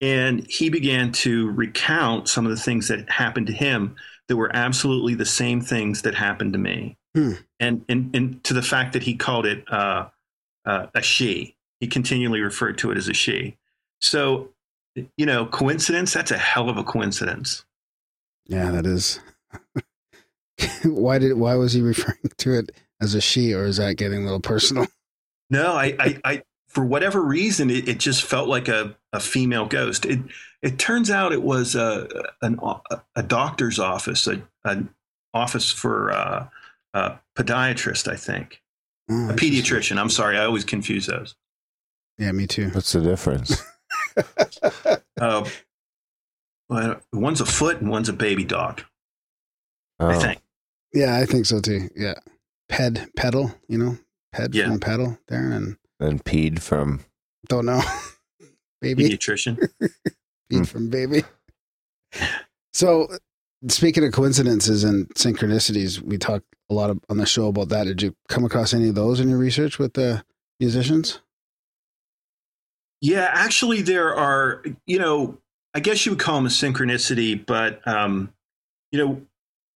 and he began to recount some of the things that happened to him that were absolutely the same things that happened to me Hmm. And, and and to the fact that he called it uh, uh, a she. He continually referred to it as a she. So, you know, coincidence? That's a hell of a coincidence. Yeah, that is. [LAUGHS] why did why was he [LAUGHS] referring to it as a she, or is that getting a little personal? [LAUGHS] No, I, I, I for whatever reason, it, it just felt like a, a female ghost. It it turns out it was a an, a doctor's office, a, an office for uh, a podiatrist, I think, Oh, a pediatrician. I'm sorry, I always confuse those. Yeah, me too. What's the difference? [LAUGHS] Uh, well, one's a foot and one's a baby dog. I Oh, think. Yeah, I think so too. Yeah, ped pedal, you know, ped Yeah. from pedal, there and And peed from Don't know. [LAUGHS] Baby. Pediatrician. [LAUGHS] Feed from baby. So, speaking of coincidences and synchronicities, we talk a lot on the show about that. Did you come across any of those in your research with the musicians? Yeah, actually, there are, you know, I guess you would call them a synchronicity, but, um, you know,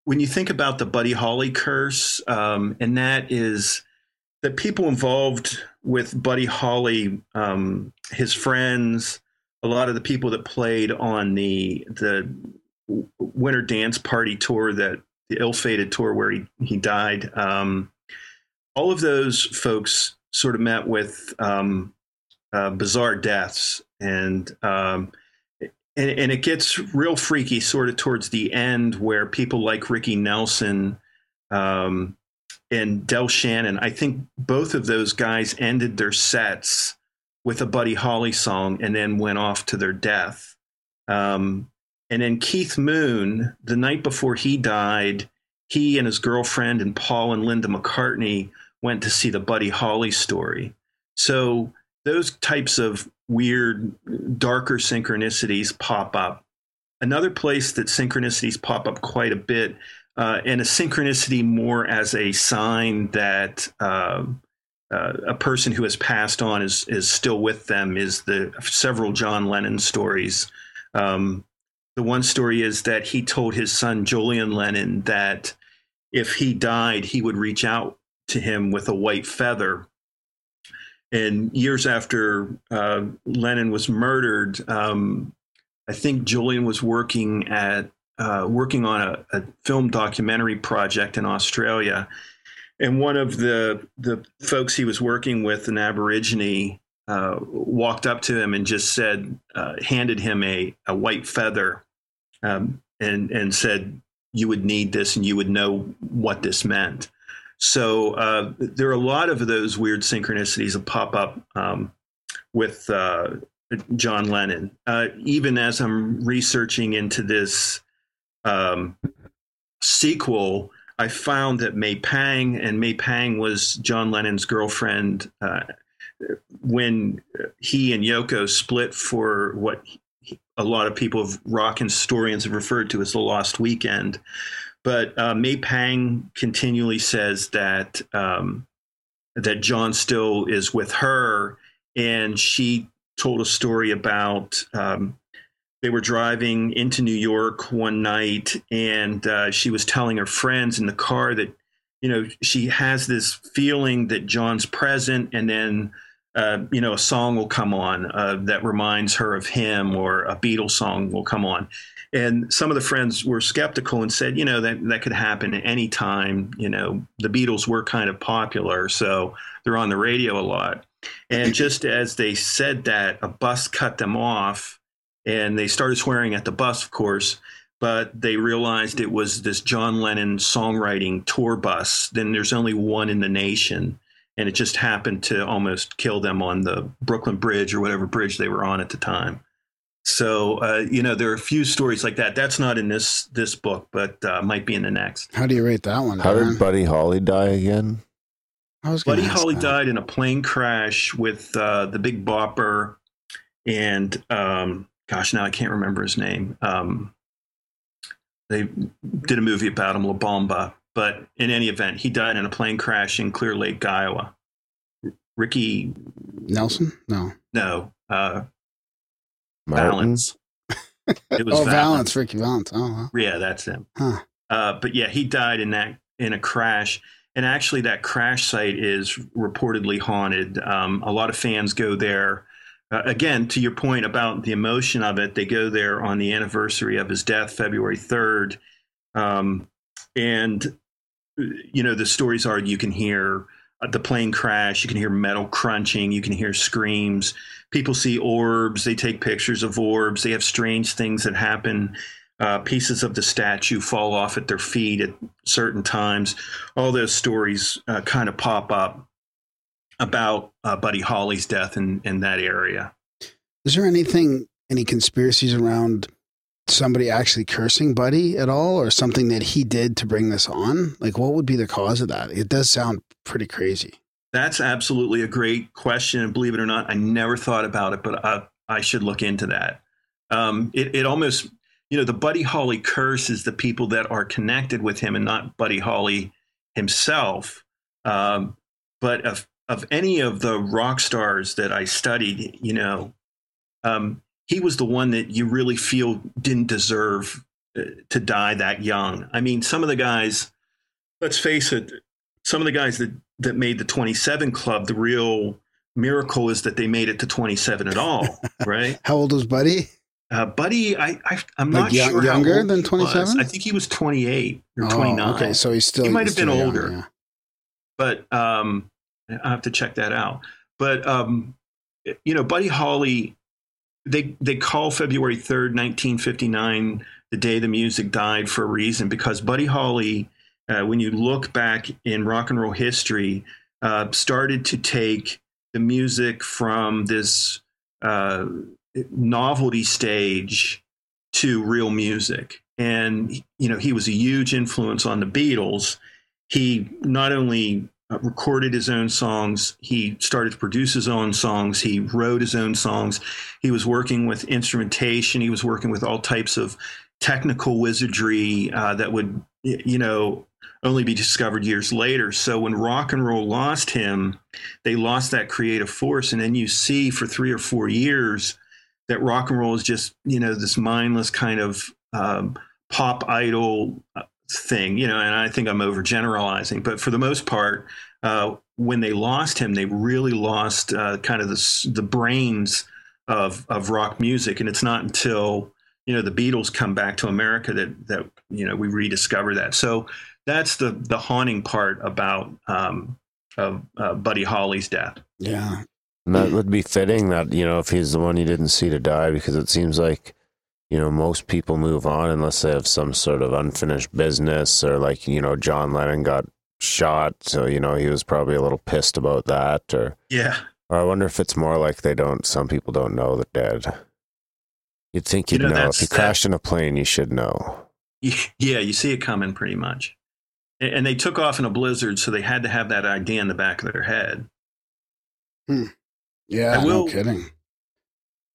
when you think about the Buddy Holly curse, um, and that is that people involved with Buddy Holly, um, his friends, a lot of the people that played on the the Winter Dance Party tour, that the ill-fated tour where he he died, um, all of those folks sort of met with um, uh, bizarre deaths, and um, and, and it gets real freaky sort of towards the end where people like Ricky Nelson um, and Del Shannon, I think both of those guys ended their sets with a Buddy Holly song and then went off to their death. Um, and then Keith Moon, the night before he died, he and his girlfriend and Paul and Linda McCartney went to see the Buddy Holly story. So those types of weird, darker synchronicities pop up. Another place that synchronicities pop up quite a bit, uh, and a synchronicity more as a sign that uh, uh, a person who has passed on is is still with them, is the several John Lennon stories. Um, the one story is that he told his son Julian Lennon that if he died, he would reach out to him with a white feather. And years after uh, Lennon was murdered, um, I think Julian was working at uh, working on a, a, film documentary project in Australia, and one of the the folks he was working with, an Aborigine, uh, walked up to him and just said, uh, handed him a a white feather, um, and and said, "You would need this, and you would know what this meant." So uh, there are a lot of those weird synchronicities that pop up um, with uh, John Lennon. Uh, even as I'm researching into this um, sequel, I found that May Pang, and May Pang was John Lennon's girlfriend uh, when he and Yoko split for what a lot of people, of rock historians, have referred to as the Lost Weekend. But uh, May Pang continually says that um, that John still is with her, and she told a story about um, they were driving into New York one night, and uh, she was telling her friends in the car that you know she has this feeling that John's present, and then uh, you know, a song will come on uh, that reminds her of him, or a Beatles song will come on. And some of the friends were skeptical and said, you know, that that could happen at any time. You know, the Beatles were kind of popular, so they're on the radio a lot. And just as they said that, a bus cut them off, and they started swearing at the bus, of course. But they realized it was this John Lennon songwriting tour bus. Then there's only one in the nation and it just happened to almost kill them on the Brooklyn Bridge or whatever bridge they were on at the time. So uh, you know there are a few stories like that. That's not in this this book, but uh, might be in the next. How do you rate that one? How Dan? did Buddy Holly die again? I was Buddy Holly that. died in a plane crash with uh, the Big Bopper, and um, gosh, now I can't remember his name. Um, they did a movie about him, La Bamba. But in any event, he died in a plane crash in Clear Lake, Iowa. Ricky, Nelson? No. no, uh, Valens. [LAUGHS] It was oh, Valens. Valens, Ricky Valens. Oh, wow. Yeah, that's him. Huh. Uh, but yeah, he died in that in a crash, and actually, that crash site is reportedly haunted. Um, a lot of fans go there. Uh, again, to your point about the emotion of it, they go there on the anniversary of his death, February third, um, and you know the stories are you can hear uh, the plane crash, you can hear metal crunching, you can hear screams. People see orbs, they take pictures of orbs. They have strange things that happen. Uh, pieces of the statue fall off at their feet at certain times. All those stories uh, kind of pop up about uh, Buddy Holly's death in, in that area. Is there anything, any conspiracies around somebody actually cursing Buddy at all or something that he did to bring this on? Like, what would be the cause of that? It does sound pretty crazy. That's absolutely a great question. And believe it or not, I never thought about it, but I, I should look into that. Um, it, it almost, you know, the Buddy Holly curse is the people that are connected with him and not Buddy Holly himself. Um, but of, of any of the rock stars that I studied, you know, um, he was the one that you really feel didn't deserve uh, to die that young. I mean, some of the guys, let's face it, some of the guys that, that made the 27 club, the real miracle is that they made it to 27 at all, [LAUGHS] right? How old was Buddy? Uh, Buddy, I, I I'm Like not young- sure younger than 27? I think he was 28 or Oh, 29. okay, so he's still He might have been young, older. yeah. but um, I have to check that out. But um, you know, Buddy Holly, they they call February third, nineteen fifty nine, the day the music died for a reason because Buddy Holly, uh, when you look back in rock and roll history, uh, started to take the music from this uh, novelty stage to real music, and you know he was a huge influence on the Beatles. He not only recorded his own songs, he started to produce his own songs, he wrote his own songs, he was working with instrumentation, he was working with all types of technical wizardry uh, that would, you know, only be discovered years later. So when rock and roll lost him, they lost that creative force. And then you see for three or four years that rock and roll is just, you know, this mindless kind of um, pop idol uh, thing, you know, and I think I'm overgeneralizing, but for the most part, uh, when they lost him, they really lost uh, kind of the, the brains of, of rock music. And it's not until, you know, the Beatles come back to America that, that, you know, we rediscover that. So that's the, the haunting part about um, of uh, Buddy Holly's death. Yeah. And that would be fitting that, you know, if he's the one you didn't see to die, because it seems like, you know, most people move on unless they have some sort of unfinished business or like, you know, John Lennon got shot. So, you know, he was probably a little pissed about that. Or, Yeah. or I wonder if it's more like they don't, some people don't know they're dead. You'd think You you'd know, know. If you that- crashed in a plane, you should know. [LAUGHS] Yeah, you see it coming pretty much. And and they took off in a blizzard, so they had to have that idea in the back of their head. Hmm. Yeah. I will- no kidding.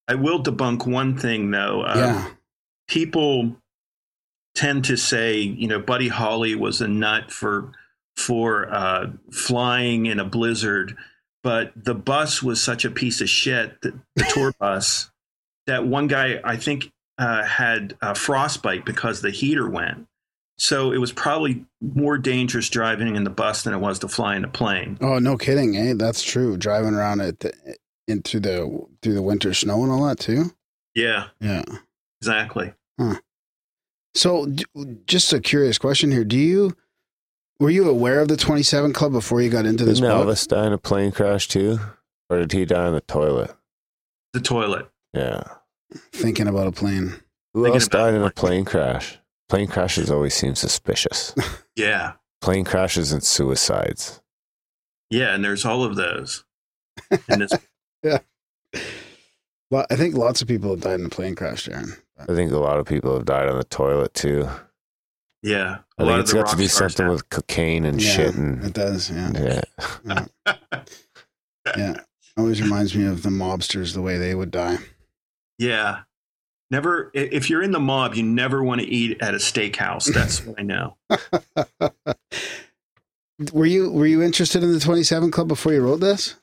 I will debunk one thing, though. Uh, yeah. people tend to say, you know, Buddy Holly was a nut for for uh, flying in a blizzard, but the bus was such a piece of shit, the, the [LAUGHS] tour bus, that one guy I think uh, had uh, frostbite because the heater went. So it was probably more dangerous driving in the bus than it was to fly in a plane. Oh, no kidding. Eh? That's true. Driving around it into the through the winter snow and all that too. Yeah, Yeah. exactly. So, just a curious question here. Do you were you aware of the 27 Club before you got into this Didn't book? Elvis die in a plane crash too? Or did he die in the toilet? The toilet. Yeah. Thinking about a plane. Who Thinking else died in a plane crash? Plane crashes always seem suspicious. [LAUGHS] Yeah, plane crashes and suicides. yeah, and there's all of those. And [LAUGHS] this Well, I think lots of people have died in a plane crash, Darren. I think a lot of people have died on the toilet too. Yeah, I think it's got to be something have. with cocaine and yeah, shit and it does. Yeah, yeah. [LAUGHS] yeah. Always reminds me of the mobsters, the way they would die. Yeah, never. If you're in the mob, you never want to eat at a steakhouse. That's what I know. [LAUGHS] were you were you interested in the 27 Club before you wrote this?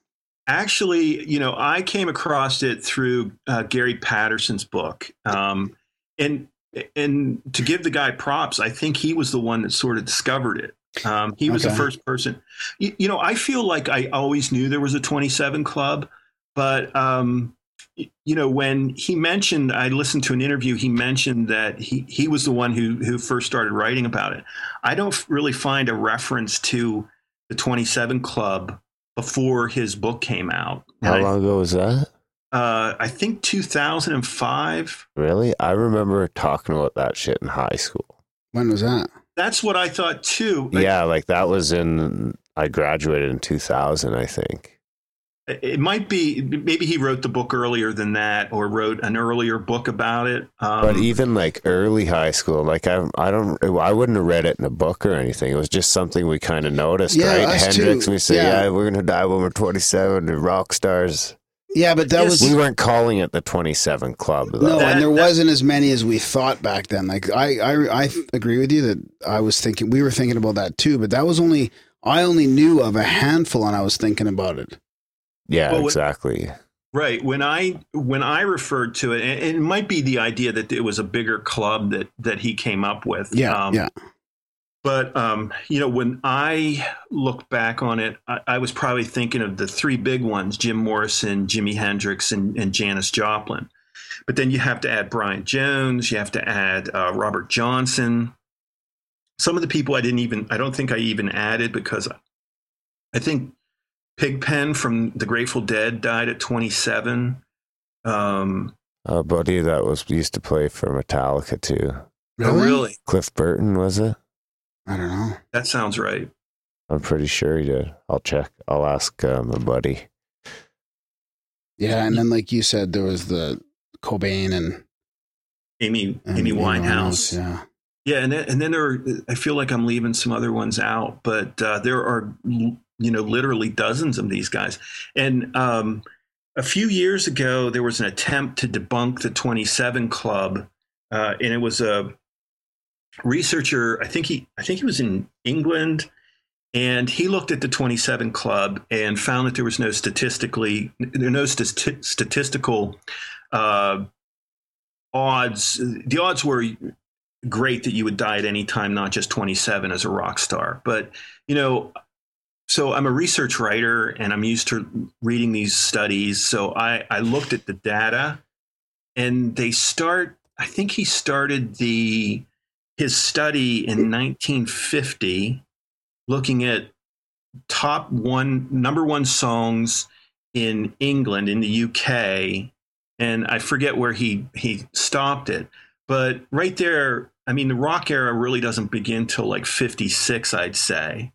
Actually, you know, I came across it through uh, Gary Patterson's book, um, and and to give the guy props, I think he was the one that sort of discovered it. Um, he was the first person. You, you know, I feel like I always knew there was a 27 Club, but um, you know, when he mentioned, I listened to an interview. He mentioned that he he was the one who who first started writing about it. I don't really find a reference to the 27 Club before his book came out. And How I- long ago was that? uh, I think 2005. Really? I remember talking about that shit in high school. When was that? That's what I thought too. Like, yeah, like that was in I graduated in 2000, I think. It might be maybe he wrote the book earlier than that, or wrote an earlier book about it. Um, But even like early high school, like I, I don't, I wouldn't have read it in a book or anything. It was just something we kind of noticed, Yeah, right? us too. Hendrix, we say, Yeah. yeah. we're gonna die when we're 27. The rock stars. Yeah, but that Yes. was We weren't calling it the 27 Club. Though. no, That- and there that- wasn't as many as we thought back then. Like I, I, I agree with you that I was thinking we were thinking about that too, but that was only I only knew of a handful, and I was thinking about it. Yeah, Well, exactly. Right. When I when I referred to it, and it might be the idea that it was a bigger club that that he came up with. Yeah, Um, yeah, But um, you know, when I look back on it, I, I was probably thinking of the three big ones: Jim Morrison, Jimi Hendrix, and, and Janis Joplin. But then you have to add Brian Jones. You have to add uh, Robert Johnson. Some of the people I didn't even I don't think I even added because I think Pigpen from the Grateful Dead died at 27. Um, A buddy that was used to play for Metallica too. oh, really? Cliff Burton was it? I don't know. That sounds right. I'm pretty sure he did. I'll check. I'll ask uh, my buddy. Yeah, and then like you said, there was the Cobain and, Amy and Amy Winehouse. Yeah, Yeah, and then, and then there are, I feel like I'm leaving some other ones out, but uh, there are you know literally dozens of these guys. And um, a few years ago, there was an attempt to debunk the 27 Club, uh, and it was a researcher. I think he I think he was in England, and he looked at the 27 Club and found that there was no statistically there no stati- statistical uh, odds. The odds were great that you would die at any time, not just 27 as a rock star. But, you know, so I'm a research writer and I'm used to reading these studies. So I, I looked at the data and they start, I think he started the, his study in 1950 looking at top one, number one songs in England, in the UK. And I forget where he, he stopped it. But right there, I mean, the rock era really doesn't begin till like 56, I'd say.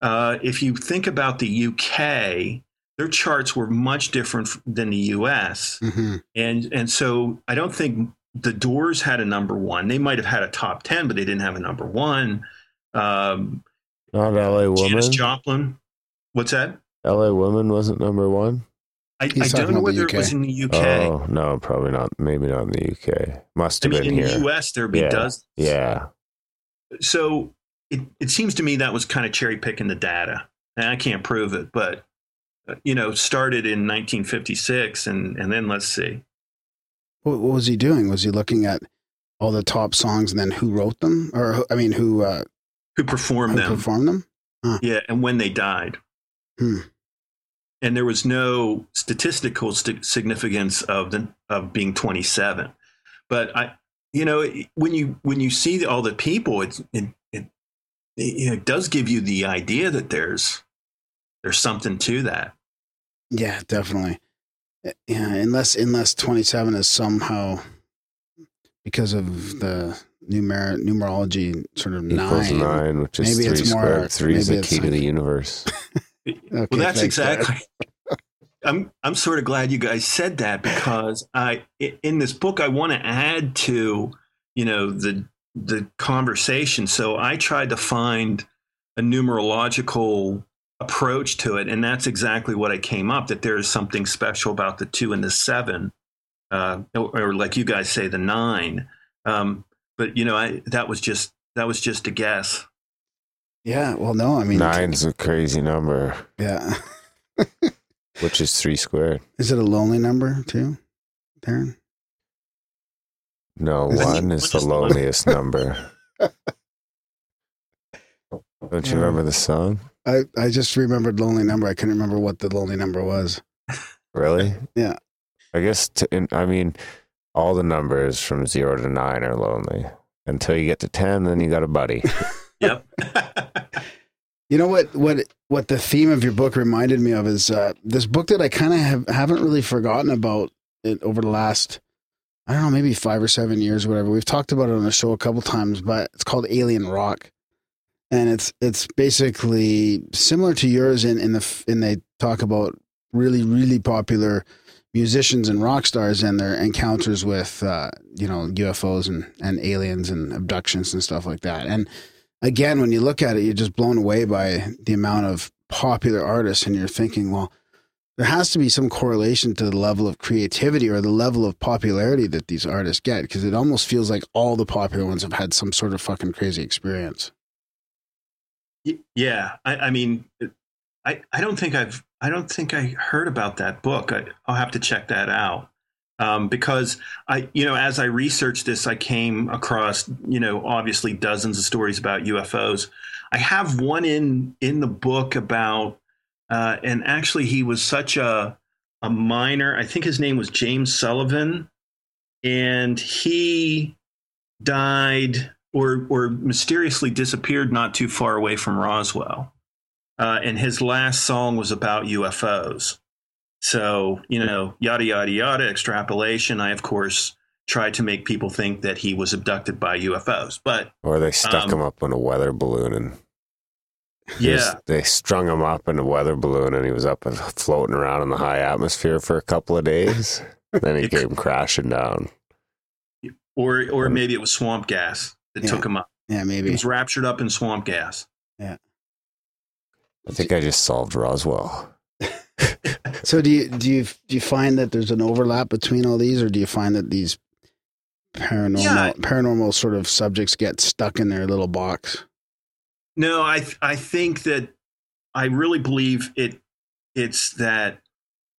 Uh, if you think about the UK, their charts were much different than the US. hmm And, and so I don't think the Doors had a number one. They might have had a top 10, but they didn't have a number one. Um, Not L.A. Woman. Janis Joplin. What's that? L.A. Woman wasn't number one. I, I don't know about the whether it was in the UK. Oh no, probably not. Maybe not in the UK. Must I have mean, been in here. the US, there'd be Yeah. dozens. Yeah. so it, it seems to me that was kind of cherry picking the data and i can't prove it but uh, you know started in 1956 and and then let's see What, what was he doing? Was he looking at all the top songs and then who wrote them, or who- I mean, who uh, who performed who them performed them? yeah and when they died Hmm. and there was no statistical st- significance of the of being 27 but i you know when you when you see all the people it's it, it it, it does give you the idea that there's there's something to that Yeah, definitely. Uh, Yeah, unless unless twenty seven is somehow because of the numer numerology sort of Equals nine. nine, which is Maybe three it's more- squared. Three is the key it's- to the universe. [LAUGHS] Okay, well, that's thanks, Dad. exactly. [LAUGHS] I'm I'm sort of glad you guys said that because I i- in this book I want to add to you know the the conversation. So I tried to find a numerological approach to it, and that's exactly what I came up that there is something special about the two and the seven, uh, or, or like you guys say, the nine. Um, but you know, I that was just that was just a guess. Yeah, well, no, I mean, Nine's a crazy number, Yeah, [LAUGHS] which is three squared. is it a lonely number too, Darren? No, one is the is loneliest number. [LAUGHS] Don't you remember the song? I I just remembered lonely number. I couldn't remember what the lonely number was. Really? Yeah. I guess, to, in, I mean, all the numbers from zero to nine are lonely. Until you get to 10, then you got a buddy. [LAUGHS] Yep. [LAUGHS] You know what what what the theme of your book reminded me of is uh, this book that I kind of have haven't really forgotten about it over the last I don't know maybe five or seven years or whatever. We've talked about it on the show a couple times, but it's called Alien Rock, and it's it's basically similar to yours in in the in they talk about really really popular musicians and rock stars and their encounters with uh, you know UFOs and and aliens and abductions and stuff like that. And again, when you look at it, you're just blown away by the amount of popular artists, and you're thinking, well, there has to be some correlation to the level of creativity or the level of popularity that these artists get because it almost feels like all the popular ones have had some sort of fucking crazy experience. Yeah, I, I mean, I, I don't think I've I don't think I heard about that book. I, I'll have to check that out um, because I you know as I researched this, I came across you know obviously dozens of stories about UFOs. I have one in in the book about uh, and actually he was such a a minor. I think his name was James Sullivan, and he died or or mysteriously disappeared not too far away from Roswell. Uh, and his last song was about UFOs. So, you know, yada, yada, yada, extrapolation. I, of course, tried to make people think that he was abducted by UFOs. But Or they stuck Um, him up in a weather balloon and yeah, they strung him up in a weather balloon and he was up and floating around in the high atmosphere for a couple of days. [LAUGHS] then he It- came crashing down. or or maybe it was swamp gas that Yeah. took him up. Yeah, maybe. He was raptured up in swamp gas. Yeah. I think I just solved Roswell. [LAUGHS] So do you do you do you find that there's an overlap between all these, or do you find that these paranormal Yeah. paranormal sort of subjects get stuck in their little box? No, I I think that I really believe it. It's that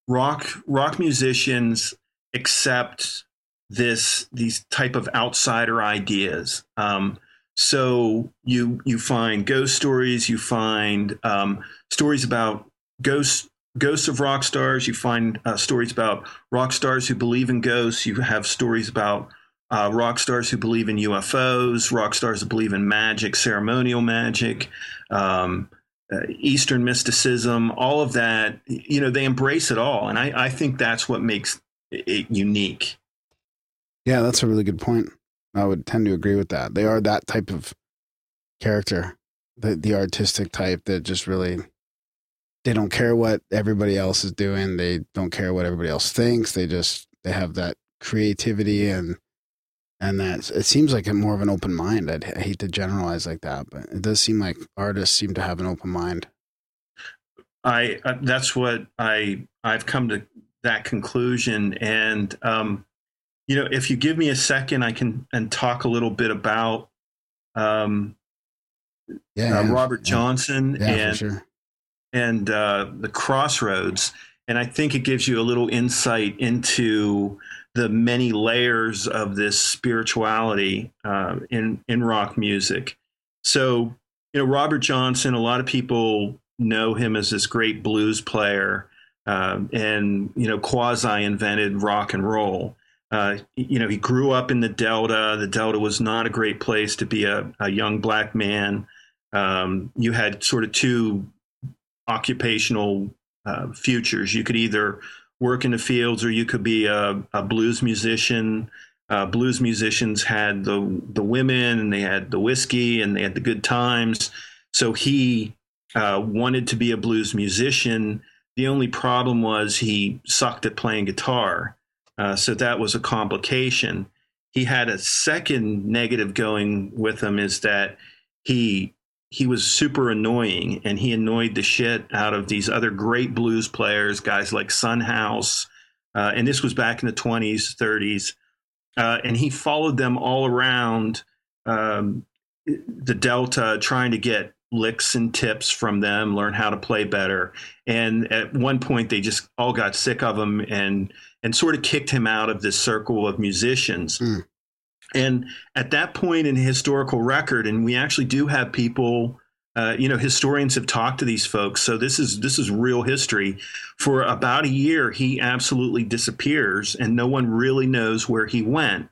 rock rock musicians accept this these type of outsider ideas. Um, so you you find ghost stories, you find um, stories about ghosts ghosts of rock stars. You find uh, stories about rock stars who believe in ghosts. You have stories about uh, rock stars who believe in UFOs, rock stars who believe in magic, ceremonial magic, um, uh, Eastern mysticism, all of that. You know, they embrace it all, and I, I think that's what makes it unique. Yeah, that's a really good point. I would tend to agree with that. They are that type of character, the the artistic type that just really they don't care what everybody else is doing. They don't care what everybody else thinks. They just they have that creativity and and that it seems like a more of an open mind. I'd, I hate to generalize like that, but it does seem like artists seem to have an open mind. I uh, that's what I I've come to that conclusion, and um, you know, if you give me a second, I can and talk a little bit about um, Yeah, uh, yeah, Robert yeah. Johnson Yeah, and sure. and uh, the crossroads and i think it gives you a little insight into the many layers of this spirituality uh, in in rock music. So you know robert johnson a lot of people know him as this great blues player um, and you know quasi invented rock and roll. Uh, you know he grew up in the delta. The delta was not a great place to be a, a young black man. Um, you had sort of two occupational uh, futures. You could either work in the fields or you could be a, a blues musician. Uh, blues musicians had the the women and they had the whiskey and they had the good times. So he uh, wanted to be a blues musician. The only problem was he sucked at playing guitar. Uh, so that was a complication. He had a second negative going with him is that he he was super annoying and he annoyed the shit out of these other great blues players, guys like Son House. Uh, and this was back in the 20s, 30s. Uh, and he followed them all around um, the Delta, trying to get licks and tips from them, learn how to play better. And at one point, they just all got sick of him and and sort of kicked him out of this circle of musicians. Mm. And at that point in historical record, and we actually do have people, uh, you know, historians have talked to these folks. So this is this is real history. For about a year, he absolutely disappears, and no one really knows where he went.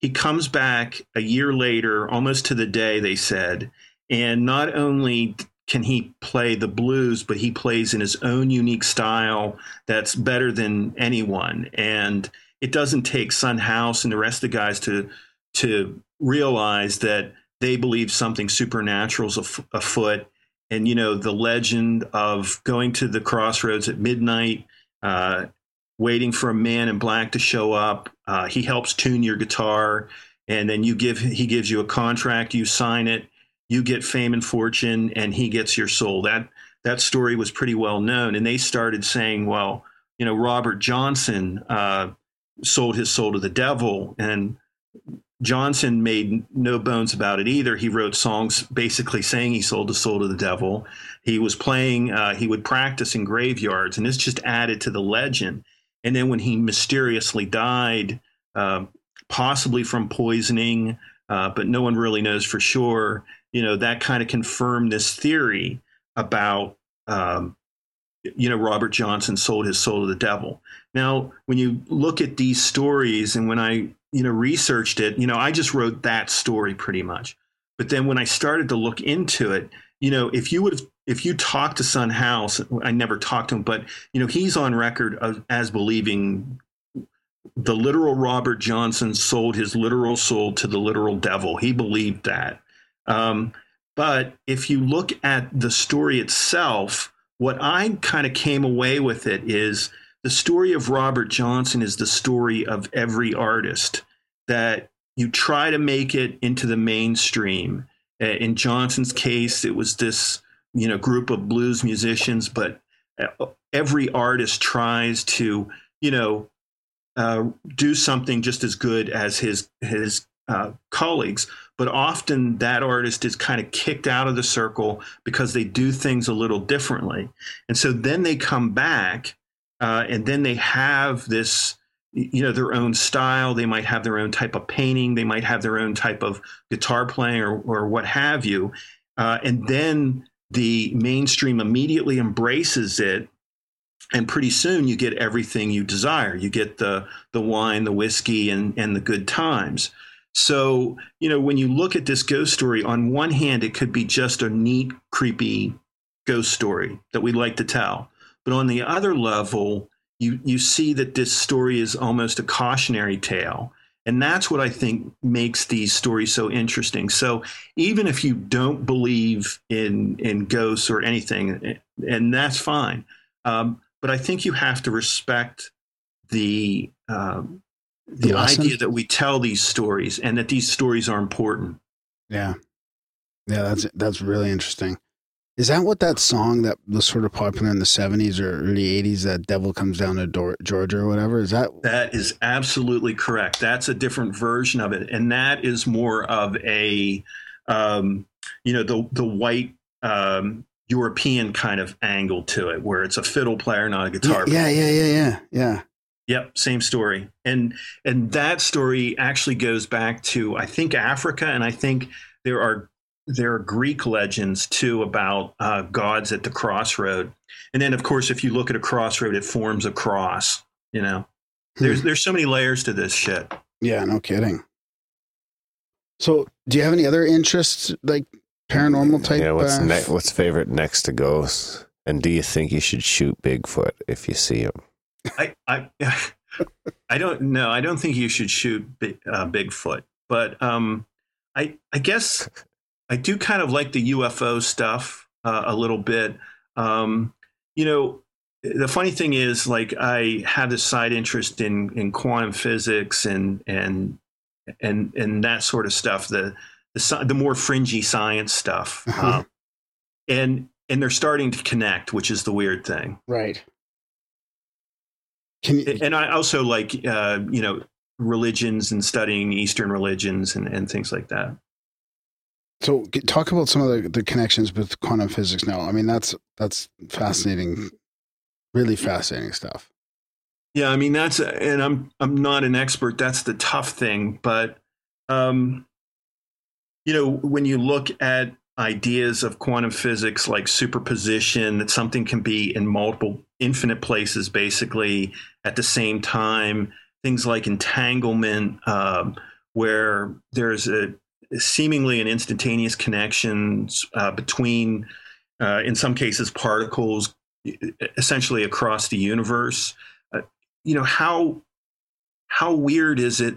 He comes back a year later, almost to the day, they said, and not only can he play the blues, but he plays in his own unique style that's better than anyone. And it doesn't take Son House and the rest of the guys to to realize that they believe something supernatural is af- afoot. And you know the legend of going to the crossroads at midnight uh, waiting for a man in black to show up. Uh, he helps tune your guitar, and then you give he gives you a contract. You sign it. You get fame and fortune, and he gets your soul. That that story was pretty well known, and they started saying, well, you know, Robert Johnson uh, sold his soul to the devil, and Johnson made no bones about it either. He wrote songs basically saying he sold his soul to the devil. He was playing, uh, he would practice in graveyards, and this just added to the legend. And then when he mysteriously died, uh, possibly from poisoning, uh, but no one really knows for sure, you know, that kind of confirmed this theory about, um, you know, Robert Johnson sold his soul to the devil. Now, when you look at these stories, and when I you know researched it you know i just wrote that story pretty much. But then when i started to look into it you know if you would have if you talked to son house i never talked to him but you know he's on record of, as believing the literal robert johnson sold his literal soul to the literal devil. He believed that. Um, but if you look at the story itself what i kind of came away with it is the story of Robert Johnson is the story of every artist that you try to make it into the mainstream. Uh, in Johnson's case, it was this you know group of blues musicians, but uh, every artist tries to you know uh, do something just as good as his his uh, colleagues. But often that artist is kind of kicked out of the circle because they do things a little differently, and so then they come back uh, and then they have this you know their own style. They might have their own type of painting. They might have their own type of guitar playing or, or what have you. Uh, and then the mainstream immediately embraces it. And pretty soon you get everything you desire. You get the the wine the whiskey and and the good times. So you know when you look at this ghost story on one hand it could be just a neat creepy ghost story that we like to tell but on the other level, you you see that this story is almost a cautionary tale. And that's what I think makes these stories so interesting. So even if you don't believe in in ghosts or anything, and that's fine, um, but I think you have to respect the um, the, the idea that we tell these stories and that these stories are important. Yeah, yeah, that's that's really interesting. Is that what that song that was sort of popular in the 70s or early 80s, that Devil Comes Down to Georgia or whatever? Is that? That is absolutely correct. That's a different version of it. And that is more of a, um, you know, the, the white um, European kind of angle to it, where it's a fiddle player, not a guitar yeah, player. Yeah, yeah, yeah, yeah, yeah. Yep, same story. And and that story actually goes back to I think Africa, and I think there are there are Greek legends too about uh, gods at the crossroad, and then of course, if you look at a crossroad, it forms a cross. You know, there's hmm. there's so many layers to this shit. Yeah, no kidding. So, do you have any other interests, like paranormal type? Yeah, what's uh, ne- what's favorite next to ghosts? And do you think you should shoot Bigfoot if you see him? I I [LAUGHS] I don't know. I don't think you should shoot uh, Bigfoot, but um, I I guess [LAUGHS] I do kind of like the UFO stuff uh, a little bit. Um, you know, the funny thing is, like, I have this side interest in in quantum physics and and and and that sort of stuff. The the, the more fringy science stuff, uh-huh. um, and and they're starting to connect, which is the weird thing, right? You, and I also like, uh, you know, religions and studying Eastern religions and, and things like that. So talk about some of the, the connections with quantum physics now. I mean, that's that's fascinating, really fascinating stuff. Yeah, I mean that's and I'm I'm not an expert. That's the tough thing, but um, you know when you look at ideas of quantum physics like superposition, that something can be in multiple infinite places basically at the same time. Things like entanglement, um, where there's a seemingly an instantaneous connections uh, between, uh, in some cases, particles essentially across the universe. Uh, you know how how weird is it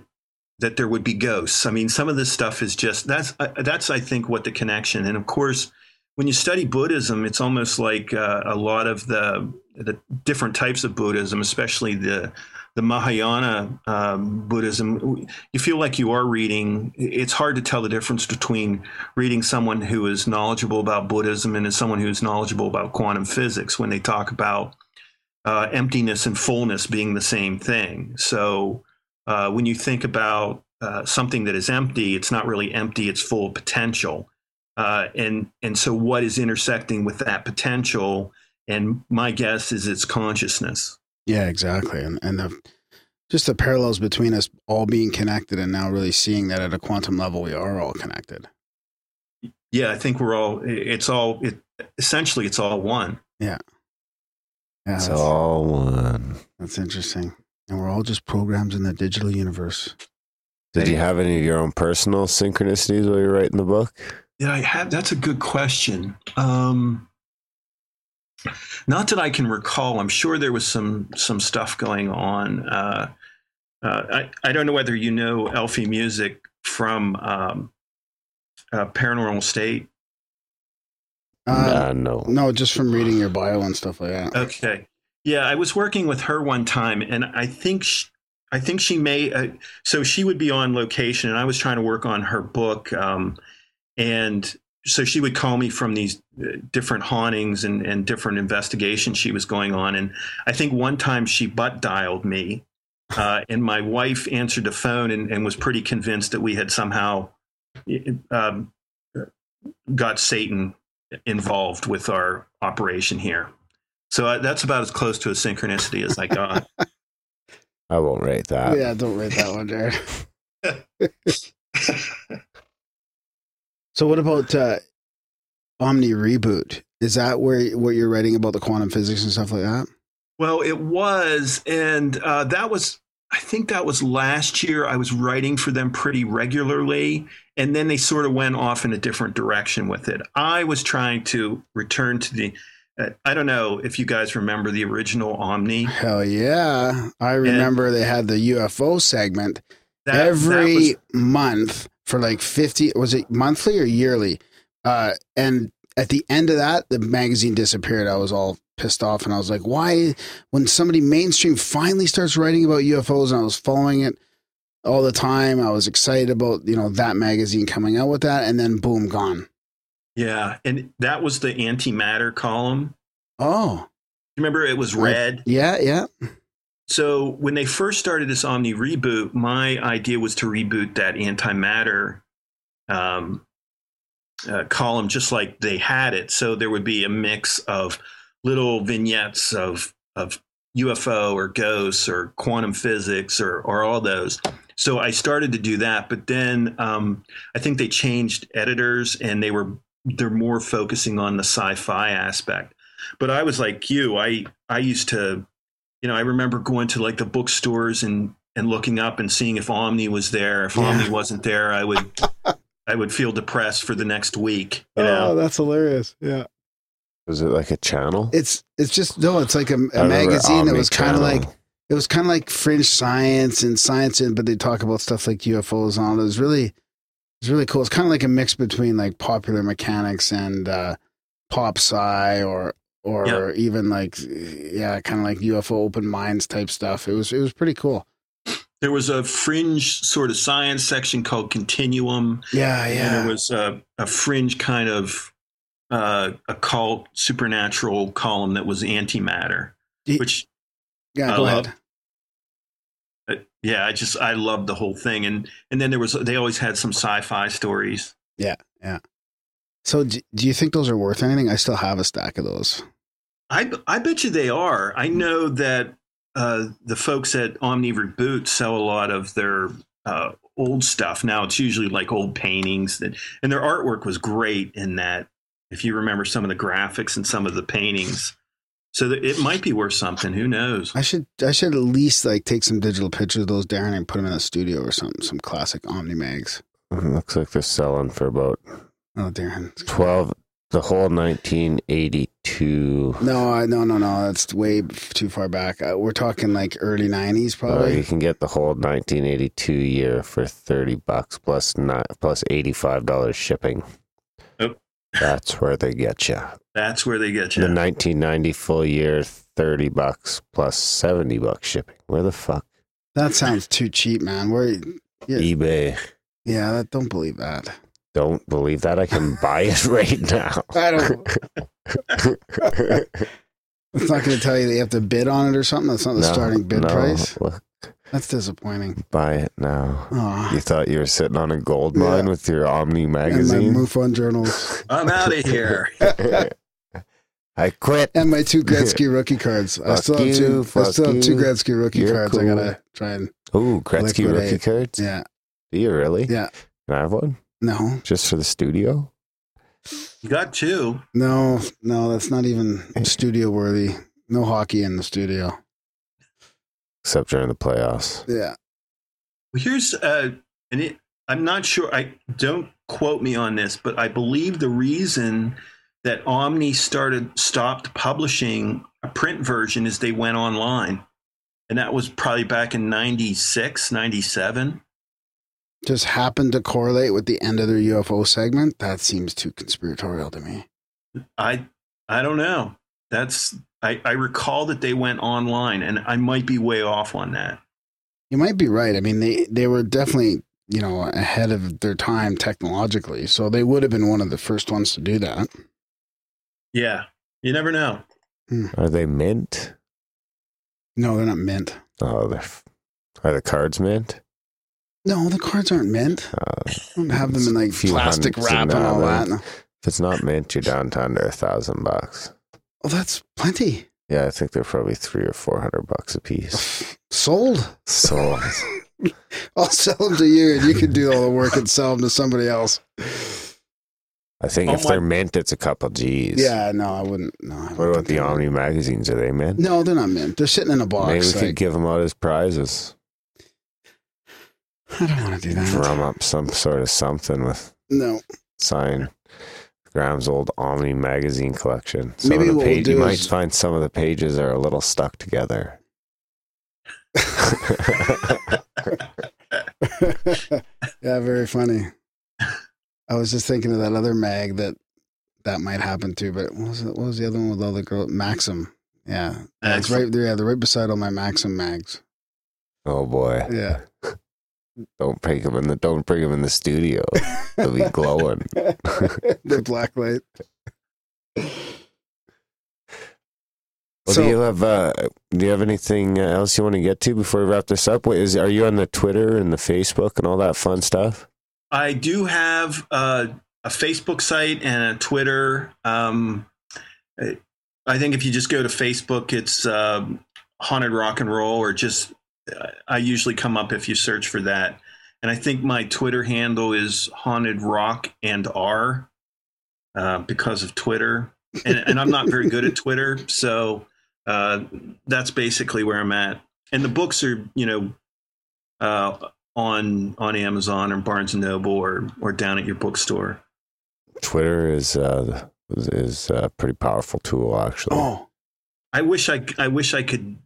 that there would be ghosts? I mean, some of this stuff is just that's uh, that's I think what the connection. And of course, when you study Buddhism, it's almost like uh, a lot of the the different types of Buddhism, especially the the Mahayana um, Buddhism, you feel like you are reading. It's hard to tell the difference between reading someone who is knowledgeable about Buddhism and someone who's knowledgeable about quantum physics when they talk about uh, emptiness and fullness being the same thing. So uh, when you think about uh, something that is empty, it's not really empty; it's full of potential. Uh, and and so, what is intersecting with that potential? And my guess is it's consciousness. Yeah, exactly. And and the just the parallels between us all being connected and now really seeing that at a quantum level we are all connected. Yeah, I think we're all. It's all. It essentially it's all one. Yeah. Yeah, It's all one. that's interesting. And we're all just programs in the digital universe. Did you have any of your own personal synchronicities while you were writing the book? Did I have? That's a good question. Um, not that I can recall. I'm sure there was some some stuff going on. Uh, uh, I I don't know whether you know Eilfie Music from um, uh, Paranormal State. Uh, no. no, just from reading your bio and stuff like that. Okay. Yeah, I was working with her one time, and I think she, I think she may. Uh, so she would be on location, and I was trying to work on her book, um, and so she would call me from these uh, different hauntings and, and different investigations she was going on, and I think one time she butt dialed me, uh, and my wife answered the phone and, and was pretty convinced that we had somehow um, got Satan involved with our operation here. So uh, that's about as close to a synchronicity as I got. [LAUGHS] I won't rate that. yeah, don't rate that one, Jared. [LAUGHS] [LAUGHS] so what about uh, Omni Reboot? Is that where what you're writing about the quantum physics and stuff like that? well, it was, and uh, that was. I think that was last year. I was writing for them pretty regularly, and then they sort of went off in a different direction with it. I was trying to return to the. Uh, I don't know if you guys remember the original Omni. Hell yeah. I remember they had the UFO segment That, that every was- month for like 50 was it monthly or yearly? Uh and at the end of that the magazine disappeared. I was all pissed off and i was like why? When somebody mainstream finally starts writing about ufos and i was following it all the time i was excited about you know that magazine coming out with that and then boom gone. Yeah, and that was the antimatter column. oh. Remember, it was red. yeah yeah So when they first started this Omni reboot, my idea was to reboot that antimatter um, uh, column just like they had it. So there would be a mix of little vignettes of of UFO or ghosts or quantum physics or or all those. So I started to do that, but then um, I think they changed editors and they were they're more focusing on the sci-fi aspect. But I was like you, I I used to you know, I remember going to like the bookstores and and looking up and seeing if Omni was there. If Yeah. Omni wasn't there, I would I would feel depressed for the next week. You oh know, that's hilarious yeah Was it like a channel? it's it's just no it's like a, remember magazine that was kind of like it was kind of like fringe science and science, and but they talk about stuff like UFOs and all. It was really, it's really cool. It's kind of like a mix between like popular mechanics and uh, pop sci, or or Yeah. even like yeah, kind of like UFO open minds type stuff. It was it was pretty cool. there was a fringe sort of science section called Continuum, Yeah, and yeah, there was a, a fringe kind of uh, occult supernatural column that was antimatter, Y- which yeah. I Go love- ahead. uh, yeah, I just I loved the whole thing, and and then there was they always had some sci-fi stories. So do, do you think those are worth anything? I still have a stack of those. I I bet you they are. I know that uh, the folks at Omni Reboot sell a lot of their uh, old stuff. Now it's usually like old paintings, that, and their artwork was great in that. If you remember some of the graphics and some of the paintings, so that it might be worth something. Who knows? I should I should at least like take some digital pictures of those, Darren, and put them in a studio or something. Some classic Omni mags. Looks like they're selling for about Oh, Darren. 12, the whole 1982. No, I, no, no, no. That's way too far back. Uh, we're talking like early '90s, Uh, probably. you can get the whole 1982 year for 30 bucks plus not, plus $85 shipping. Oh. That's where they get you. That's where they get you. The 1990 full year, thirty bucks plus seventy bucks shipping. Where the fuck? That sounds too cheap, man. Where? Yeah. eBay. Yeah, that, don't believe that. Don't believe that I can [LAUGHS] buy it right now. I don't. [LAUGHS] It's not going to tell you that you have to bid on it or something. That's not the No, starting bid no, price. Look, That's disappointing. buy it now. Oh, You thought you were sitting on a gold Yeah. mine with your Omni and my magazine? MUFON journals [LAUGHS] I'm out of here. I quit. and my two Gretzky rookie cards. I still have two. you, I still have two. Gretzky rookie You're cards. I cool. gotta try and Ooh, Gretzky rookie cards. yeah. Do you really? Yeah. Can I have one No, just for the studio? You got two. no, no. That's not even studio worthy. No hockey in the studio. Except during the playoffs. Yeah. Well, here's uh, and it, I'm not sure. I don't quote me on this, but I believe the reason that Omni started stopped publishing a print version is they went online, and that was probably back in 96, 97. Just happened to correlate with the end of their UFO segment. That seems too conspiratorial to me. I I don't know. That's I, I recall that they went online, and I might be way off on that. You might be right. I mean, they they were definitely you know ahead of their time technologically, so they would have been one of the first ones to do that. Yeah, you never know. Hmm. Are they mint? No, they're not mint. Oh, they're. f- Are the cards mint? No, the cards aren't mint. Uh, Don't have them in like plastic hundreds wrap and and all that. they're- if it's not mint, you're down to under a thousand bucks. Oh, that's plenty. Yeah, I think they're probably three or four hundred bucks a piece. [LAUGHS] Sold. Sold. [LAUGHS] I'll sell them to you, and you can do all the work and sell them to somebody else. I think Oh if my- they're mint, it's a couple G's. Yeah, no, I wouldn't. No. I What don't about the they're Omni magazines? Are they mint? mint. No, they're not mint. They're sitting in a box. Maybe we like- could give them out as prizes. I don't want to do that. Drum up some sort of something with No. sign Graham's old Omni magazine collection. Some Maybe of the what we'll do you might find some of the pages are a little stuck together. [LAUGHS] yeah, very funny. I was just thinking of that other mag that that might happen to, but what was it, what was the other one with all the girl Maxim? Yeah, yeah it's right there. Yeah, they're right beside all my Maxim mags. oh boy! Yeah, Don't bring them in the don't bring them in the studio. They'll be glowing. [LAUGHS] the black light. Well, So- do you have uh, do you have anything else you want to get to before we wrap this up? Wait, is are you on the Twitter and the Facebook and all that fun stuff? I do have uh, a Facebook site and a Twitter. Um, I- I think if you just go to Facebook, it's um, Haunted Rock and Roll, or just uh, I usually come up if you search for that. And I think my Twitter handle is Haunted Rock and R uh, because of Twitter. And, and I'm not very good at Twitter, so uh, that's basically where I'm at. And the books are, you know, uh, on on Amazon or Barnes and Noble or or down at your bookstore. Twitter is uh, is a pretty powerful tool, actually. Oh, I wish I I wish I could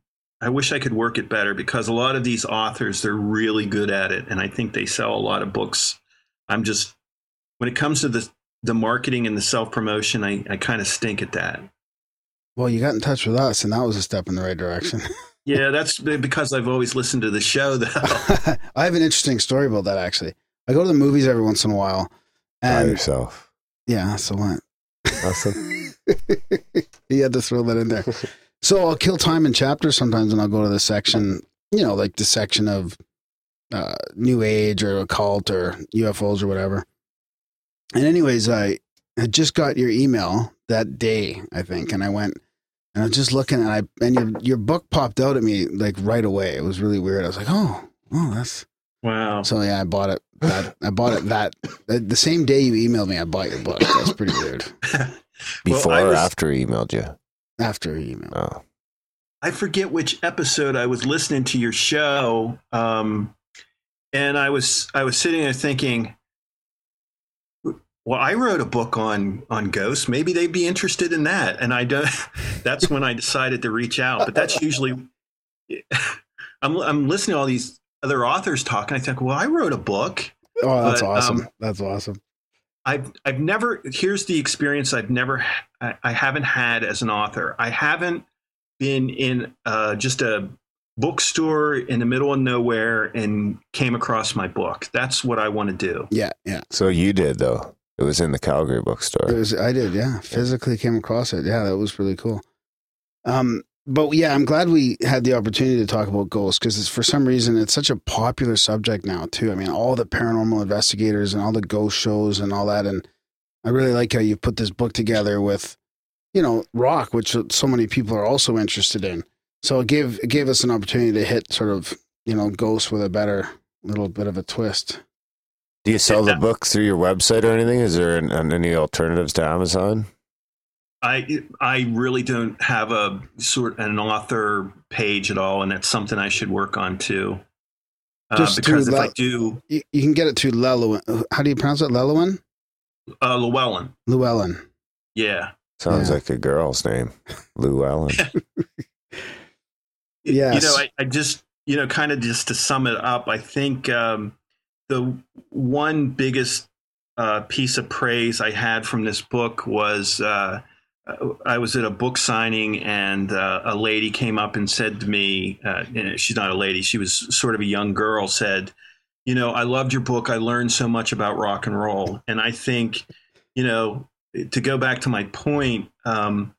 I wish I could work it better because a lot of these authors they're really good at it and I think they sell a lot of books. I'm just when it comes to the the marketing and the self promotion, I, I kind of stink at that. well, you got in touch with us, and that was a step in the right direction. [LAUGHS] Yeah, that's because I've always listened to the show though. [LAUGHS] I have an interesting story about that. Actually, I go to the movies every once in a while, By and yourself. yeah, so what? Awesome. [LAUGHS] he had to throw that in there. So I'll kill time in chapters sometimes, and I'll go to the section, you know, like the section of uh, New Age or occult or UFOs or whatever. And anyways, I had just got your email that day, I think, and I went and I was just looking, and I and your your book popped out at me like right away. It was really weird. I was like, oh, oh, that's wow. so yeah. I bought it. That I bought it that the same day you emailed me. I bought your book. That's pretty weird. [LAUGHS] Before I or was- after he emailed you? After you emailed. Oh. I forget which episode I was listening to your show, um, and I was I was sitting there thinking, well, I wrote a book on on ghosts. Maybe they'd be interested in that, and I don't. [LAUGHS] That's when I decided to reach out. But that's usually [LAUGHS] I'm I'm listening to all these other authors talk, and I think, well, I wrote a book. Oh, that's But, awesome. um, that's awesome. I've I've never here's the experience I've never I, I haven't had as an author. I haven't been in uh, just a bookstore in the middle of nowhere and came across my book. That's what I want to do. Yeah, yeah. So you did though. It was in the Calgary bookstore. It bookstore. was, I did, yeah. Physically came across it. Yeah, that was really cool. Um, but yeah, I'm glad we had the opportunity to talk about ghosts because for some reason it's such a popular subject now too. I mean, all the paranormal investigators and all the ghost shows and all that, and I really like how you put this book together with, you know, rock, which so many people are also interested in. So it gave it gave us an opportunity to hit sort of you know ghosts with a better little bit of a twist. Do you sell the book through your website or anything? Is there an, an, any alternatives to Amazon? I I really don't have a sort an author page at all, and that's something I should work on too. Uh, Just do because if I do, You, you can get it to Llewellyn. How do you pronounce it? Llewellyn. uh, Llewellyn, Llewellyn. Sounds yeah, Yeah. like a girl's name, Lou Allen. [LAUGHS] you know, I, I just you know, kind of just to sum it up, I think um, the one biggest uh, piece of praise I had from this book was uh, I was at a book signing and uh, a lady came up and said to me, uh, she's not a lady, she was sort of a young girl, said, you know, I loved your book. I learned so much about rock and roll. And I think, you know, to go back to my point, um,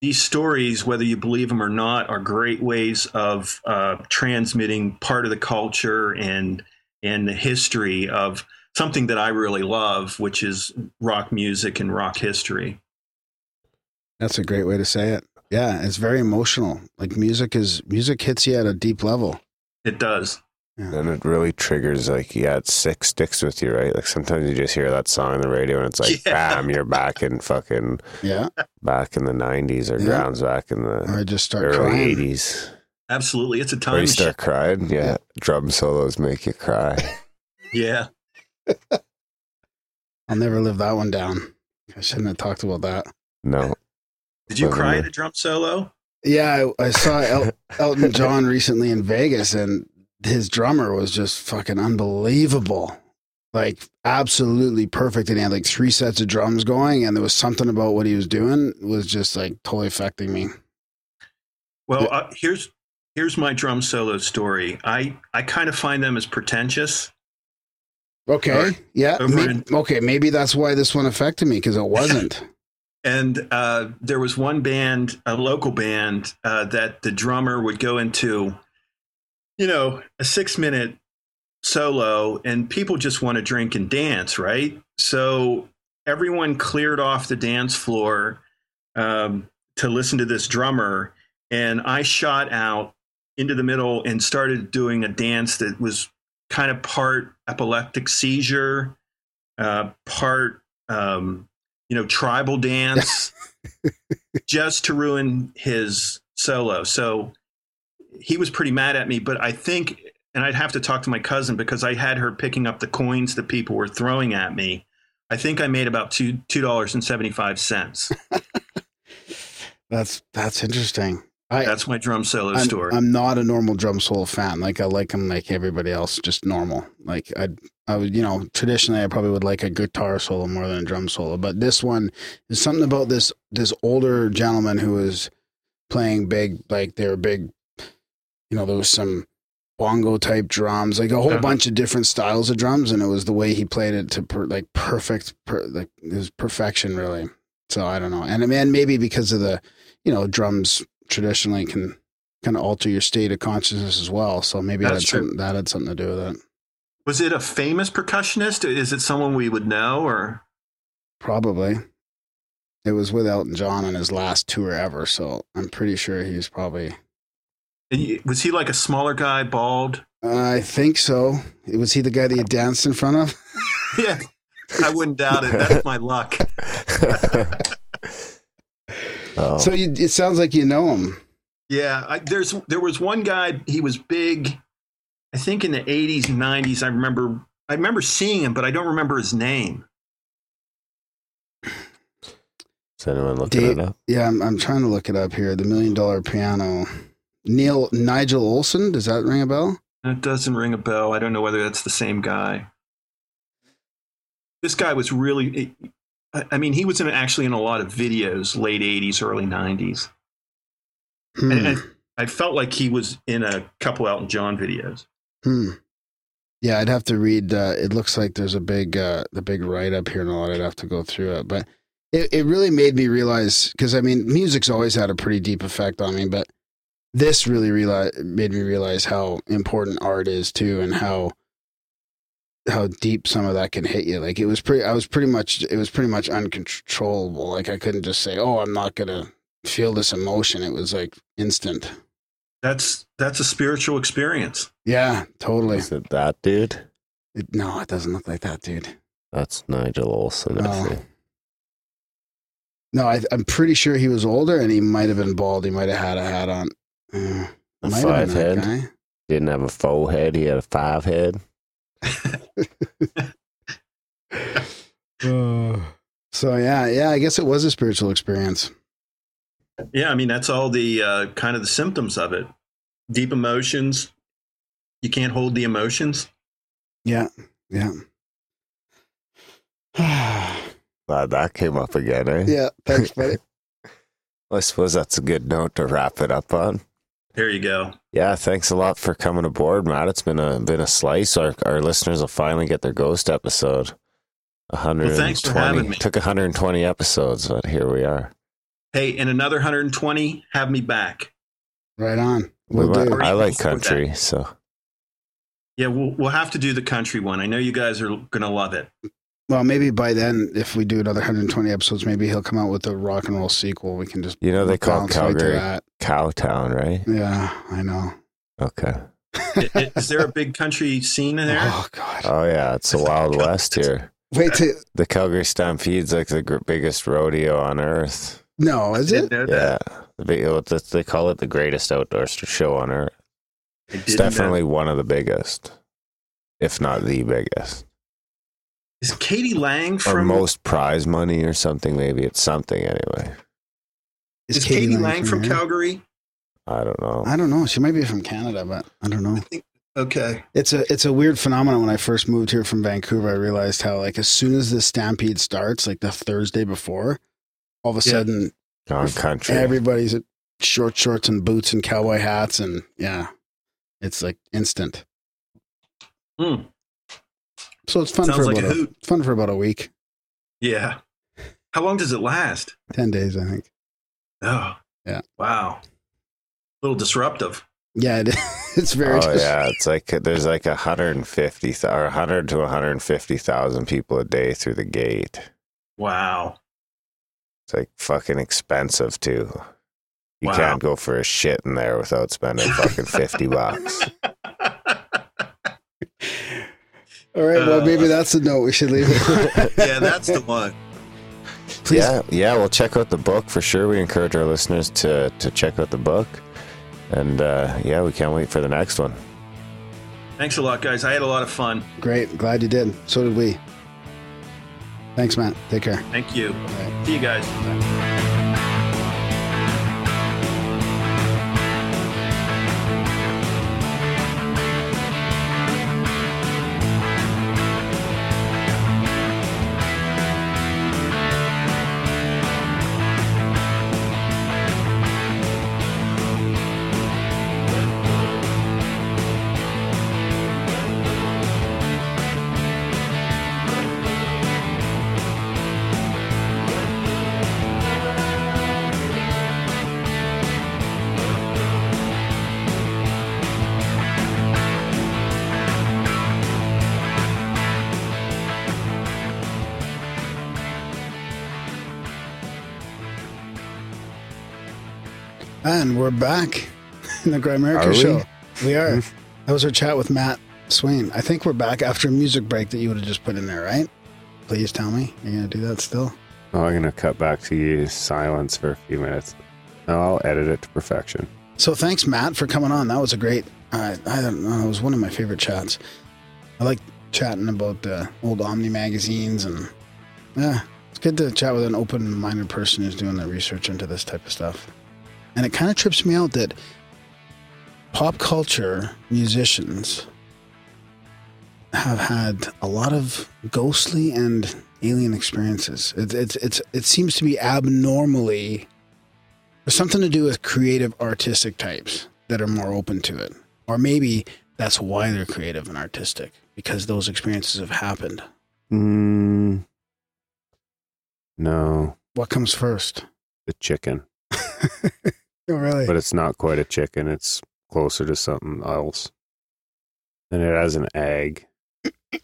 these stories, whether you believe them or not, are great ways of uh, transmitting part of the culture and and the history of something that I really love, which is rock music and rock history. That's a great way to say it. Yeah, it's very emotional. Like music is music hits you at a deep level. It does. Yeah. and it really triggers like yeah, it sick sticks with you, right? Like sometimes you just hear that song on the radio and it's like [LAUGHS] Yeah. bam, you're back in fucking Yeah. back in the nineties or Yeah. grounds back in Or the I just start early crying. eighties. Absolutely. It's a Or time you machine. start crying. Yeah. Drum solos make you cry. [LAUGHS] Yeah. I'll never live that one down. I shouldn't have talked about that. No. Did you cry then- at a drum solo? Yeah, I, I saw El- Elton John recently in Vegas, and his drummer was just fucking unbelievable. Like absolutely perfect, and he had like three sets of drums going, and there was something about what he was doing was just like totally affecting me. Well, uh, here's here's my drum solo story. I I kind of find them as pretentious. Okay, Or- yeah, over may- in- okay, maybe that's why this one affected me because it wasn't. And uh, there was one band, a local band, uh, that the drummer would go into, you know, a six minute solo, and people just want to drink and dance, right? So everyone cleared off the dance floor um, to listen to this drummer, and I shot out into the middle and started doing a dance that was kind of part epileptic seizure, uh, part um, you know tribal dance, [LAUGHS] just to ruin his solo. So he was pretty mad at me, but I think, and I'd have to talk to my cousin because I had her picking up the coins that people were throwing at me. I think I made about two two dollars and seventy five cents. [LAUGHS] That's that's interesting. I, That's my drum solo I'm, story. I'm not a normal drum solo fan. Like I like them like everybody else, just normal. Like I, I would, you know, traditionally I probably would like a guitar solo more than a drum solo. But this one is something about this this older gentleman who was playing big, like they were big. You know, there was some bongo type drums, like a whole Uh-huh. bunch of different styles of drums, and it was the way he played it to per, like perfect, per, like it was perfection, really. So I don't know, and and maybe because of the, you know, drums traditionally can kind of alter your state of consciousness as well. So maybe that had, something, that had something to do with it. was it a famous percussionist? Is it someone we would know, or Probably. It was with Elton John on his last tour ever, so I'm pretty sure he's probably. was he like a smaller guy, bald? I think so. Was he the guy that you danced in front of? [LAUGHS] Yeah, I wouldn't doubt it. That's my luck. [LAUGHS] [LAUGHS] So you, it sounds like you know him. Yeah, I, there's there was one guy. He was big. I think in the 80s and 90s. I remember I remember seeing him, but I don't remember his name. is anyone looking Dave- it up? Yeah, I'm, I'm trying to look it up here. The Million Dollar Piano. Neil Nigel Olsson. Does that ring a bell? That doesn't ring a bell. I don't know whether that's the same guy. This guy was really. I mean, he was in actually in a lot of videos, late 80s, early 90s. Hmm. And, and I felt like he was in a couple Elton John videos. Hmm. Yeah, I'd have to read. Uh, it looks like there's a big, uh, the big write up here and all. I'd have to go through it, but it, it really made me realize because I mean, music's always had a pretty deep effect on me, but this really realize made me realize how important art is too, and how how deep some of that can hit you. Like it was pretty. I was pretty much. It was pretty much uncontrollable. Like I couldn't just say, "Oh, I'm not gonna feel this emotion." It was like instant. That's that's a spiritual experience. Yeah, totally. Is it that dude? It, no, it doesn't look like that, dude. That's Nigel Olsson. I Oh. think. No, I, I'm pretty sure he was older and he might have been bald. He might have had a hat on. Uh, A five head. guy. Didn't have a full head. He had a five head. [LAUGHS] So yeah, yeah, I guess it was a spiritual experience. Yeah, I mean that's all the uh, kind of the symptoms of it. Deep emotions. You can't hold the emotions. Yeah, yeah. yeah, [SIGHS] Glad that came up again, eh? Yeah, thanks, buddy. [LAUGHS] I suppose that's a good note to wrap it up on. There you go. Yeah, thanks a lot for coming aboard, Matt. It's been a been a slice. Our our listeners will finally get their ghost episode. 120. thanks for having me. Took 120 episodes, but here we are. Hey, in another 120, have me back. Right on. We We'll do. I like country, so Yeah, we'll we'll have to do the country one. I know you guys are gonna love it. Well, maybe by then, if we do another 120 episodes, maybe he'll come out with a rock and roll sequel. We can just you know they call bounce right Calgary. Cowtown, right? Yeah, I know. Okay. I- I- Is there a big country scene in there? Oh God! Oh yeah, it's the Wild West here. Wait till The Calgary Stampede's like the gr- biggest rodeo on earth. no, is it? Yeah, the big, what the- they call it the greatest outdoor show on earth. It's didn't know. definitely one of the biggest, if not the biggest, Is k.d. lang or from most prize money or something. Maybe it's something anyway. Is k.d. lang from here? Calgary? I don't know. I don't know. She might be from Canada, but I don't know. Okay. It's a it's a weird phenomenon. When I first moved here from Vancouver, I realized how like as soon as the stampede starts, like the Thursday before, all of a Yeah. sudden Gone country. everybody's at short shorts and boots and cowboy hats, and yeah, it's like instant. Hmm. So it's fun Sounds for like about a a, fun for about a week, Yeah. How long does it last? ten days, I think. Oh. Yeah. Wow. A little disruptive. Yeah, it, [LAUGHS] it's very. oh yeah, it's like there's like a hundred and fifty or hundred to one hundred and fifty thousand people a day through the gate. Wow. It's like fucking expensive too. You Wow. can't go for a shit in there without spending fucking fifty [LAUGHS] bucks. All right, well, Uh, maybe that's the note we should leave [LAUGHS] [LAUGHS] yeah, that's the one. Please, Yeah, yeah. Well, check out the book for sure. We encourage our listeners to to check out the book, and uh, yeah, we can't wait for the next one. Thanks a lot, guys. I had a lot of fun. great. Glad you did. So did we. Thanks, Matt. Take care. Thank you. right. See you guys. And in [LAUGHS] the Grimerica Are show. We are. That was our chat with Matt Swayne. I think we're back after a music break that you would have just put in there, right? Please tell me. You're going to do that still? Oh, I'm gonna cut back to you silence for a few minutes. I'll edit it to perfection. So thanks, Matt, for coming on. That was a great, uh, I don't know, it was one of my favorite chats. I like chatting about uh, old Omni magazines and, yeah, it's good to chat with an open-minded person who's doing the research into this type of stuff. And it kind of trips me out that pop culture musicians have had a lot of ghostly and alien experiences. It, it's it's it seems to be abnormally There's something to do with creative artistic types that are more open to it. Or maybe that's why they're creative and artistic because those experiences have happened. Mm, no, What comes first? the chicken. [LAUGHS] Oh, really? But it's not quite a chicken. It's closer to something else. And it has an egg.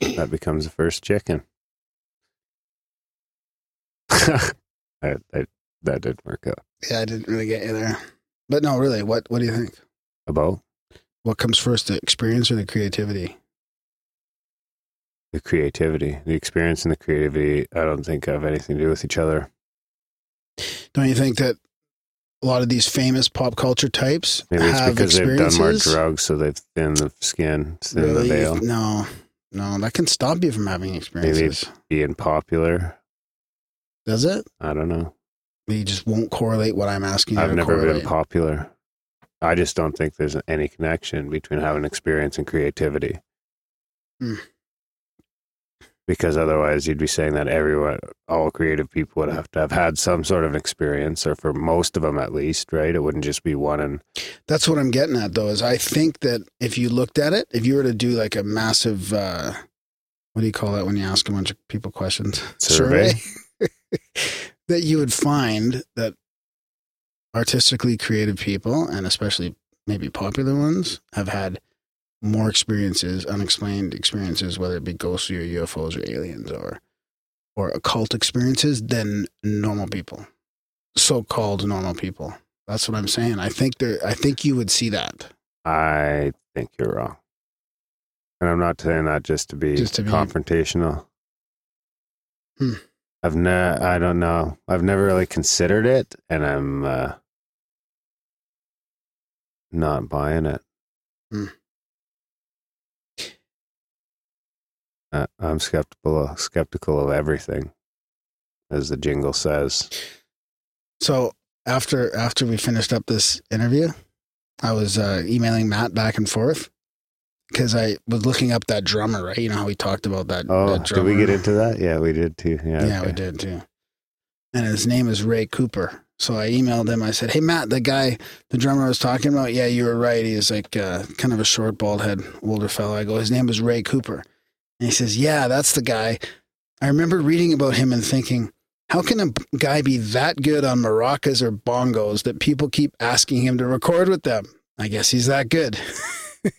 that becomes the first chicken. [LAUGHS] I, I, that didn't work out. yeah, I didn't really get you there. But no, really, what what do you think? About What comes first, the experience or the creativity? the creativity, the experience and the creativity, I don't think have anything to do with each other. Don't you think that a lot of these famous pop culture types Maybe it's have because they've done more drugs, so they've thinned the skin, thinned Really? the veil. No, no, that can stop you from having experiences. Being popular, Does it? I don't know. You just won't correlate what I'm asking you I've never correlate. been popular. I just don't think there's any connection between having experience and creativity. Hmm. Because otherwise, you'd be saying that everyone, all creative people would have to have had some sort of experience, or for most of them at least, right? It wouldn't just be one and That's what I'm getting at, though. Is I think that if you looked at it, if you were to do like a massive, uh, what do you call it when you ask a bunch of people questions? Survey? [LAUGHS] that you would find that artistically creative people, and especially maybe popular ones, have had more experiences, unexplained experiences, whether it be ghosts or UFOs or aliens or or occult experiences than normal people, so-called normal people. That's what I'm saying. I think there. I think you would see that. I think you're wrong. And I'm not saying that just to be, Just to be- confrontational. Hmm. I've ne- I don't know. I've never really considered it, and I'm uh, not buying it. Hmm. Uh, I'm skeptical of, skeptical of everything, as the jingle says. So after after we finished up this interview, I was uh, emailing Matt back and forth because I was looking up that drummer. Right, you know how we talked about that. Oh, that did we get into that? Yeah, we did too. Yeah, Yeah, okay. we did too. And his name is Ray Cooper. So I emailed him. I said, "Hey Matt, the guy, the drummer I was talking about. Yeah, you were right. He's like uh, kind of a short, bald head, older fellow." I go, "His name is Ray Cooper," and he says, "Yeah, that's the guy." I remember reading about him and thinking, "How can a guy be that good on maracas or bongos that people keep asking him to record with them?" I guess he's that good.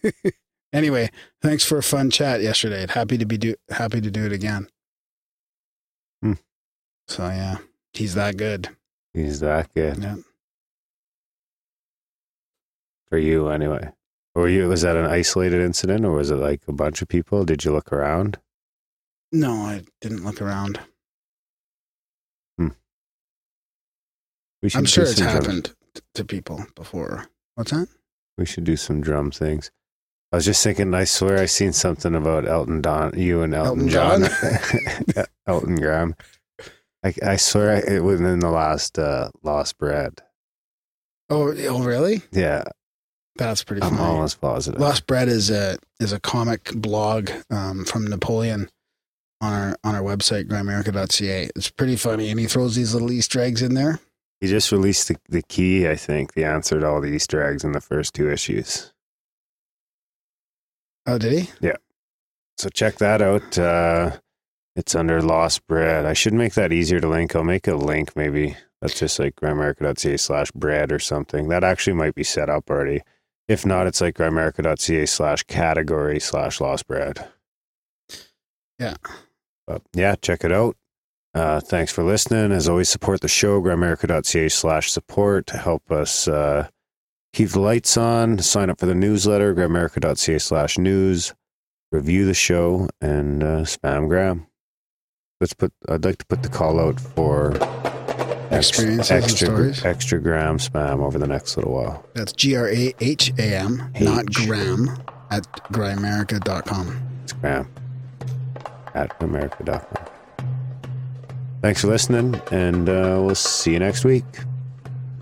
[LAUGHS] anyway, thanks for a fun chat yesterday. Happy to be do happy to do it again. Hmm. So yeah, he's that good. He's that good Yeah. for you, anyway. Were you? Was that an isolated incident, or was it like a bunch of people? Did you look around? No, I didn't look around. We should I'm sure it's drum- happened to people before. What's that? We should do some drum things. I was just thinking. I swear I seen something about Elton Don. You and Elton, Elton John. [LAUGHS] Elton Graham. I, I swear I, it was in the last uh, Lost Bread. Oh, oh, really? Yeah, That's pretty I'm funny. almost positive. Lost Bread is a is a comic blog um, from Napoleon on our on our website grimerica.ca. It's pretty funny, and he throws these little Easter eggs in there. He just released the, the key. I think the answer to all the Easter eggs in the first two issues. Oh, did he? Yeah. So check that out. Uh, it's under Lost Bread. I should make that easier to link. I'll make a link maybe. That's just like grimerica.ca slash bread or something. That actually might be set up already. If not, it's like grimerica.ca slash category slash lost bread. Yeah. But yeah, check it out. Uh, thanks for listening. As always, support the show, grimerica.ca slash support to help us uh, keep the lights on. Sign up for the newsletter, grimerica.ca slash news review the show and uh, spam gram. Let's put. I'd like to put the call out for ex- Experiences and extra stories? extra gram spam over the next little while. That's G R A H A M, not H. Graham, at grimerica.com. It's gram at america.com. Thanks for listening, and uh, we'll see you next week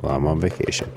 while I'm on vacation.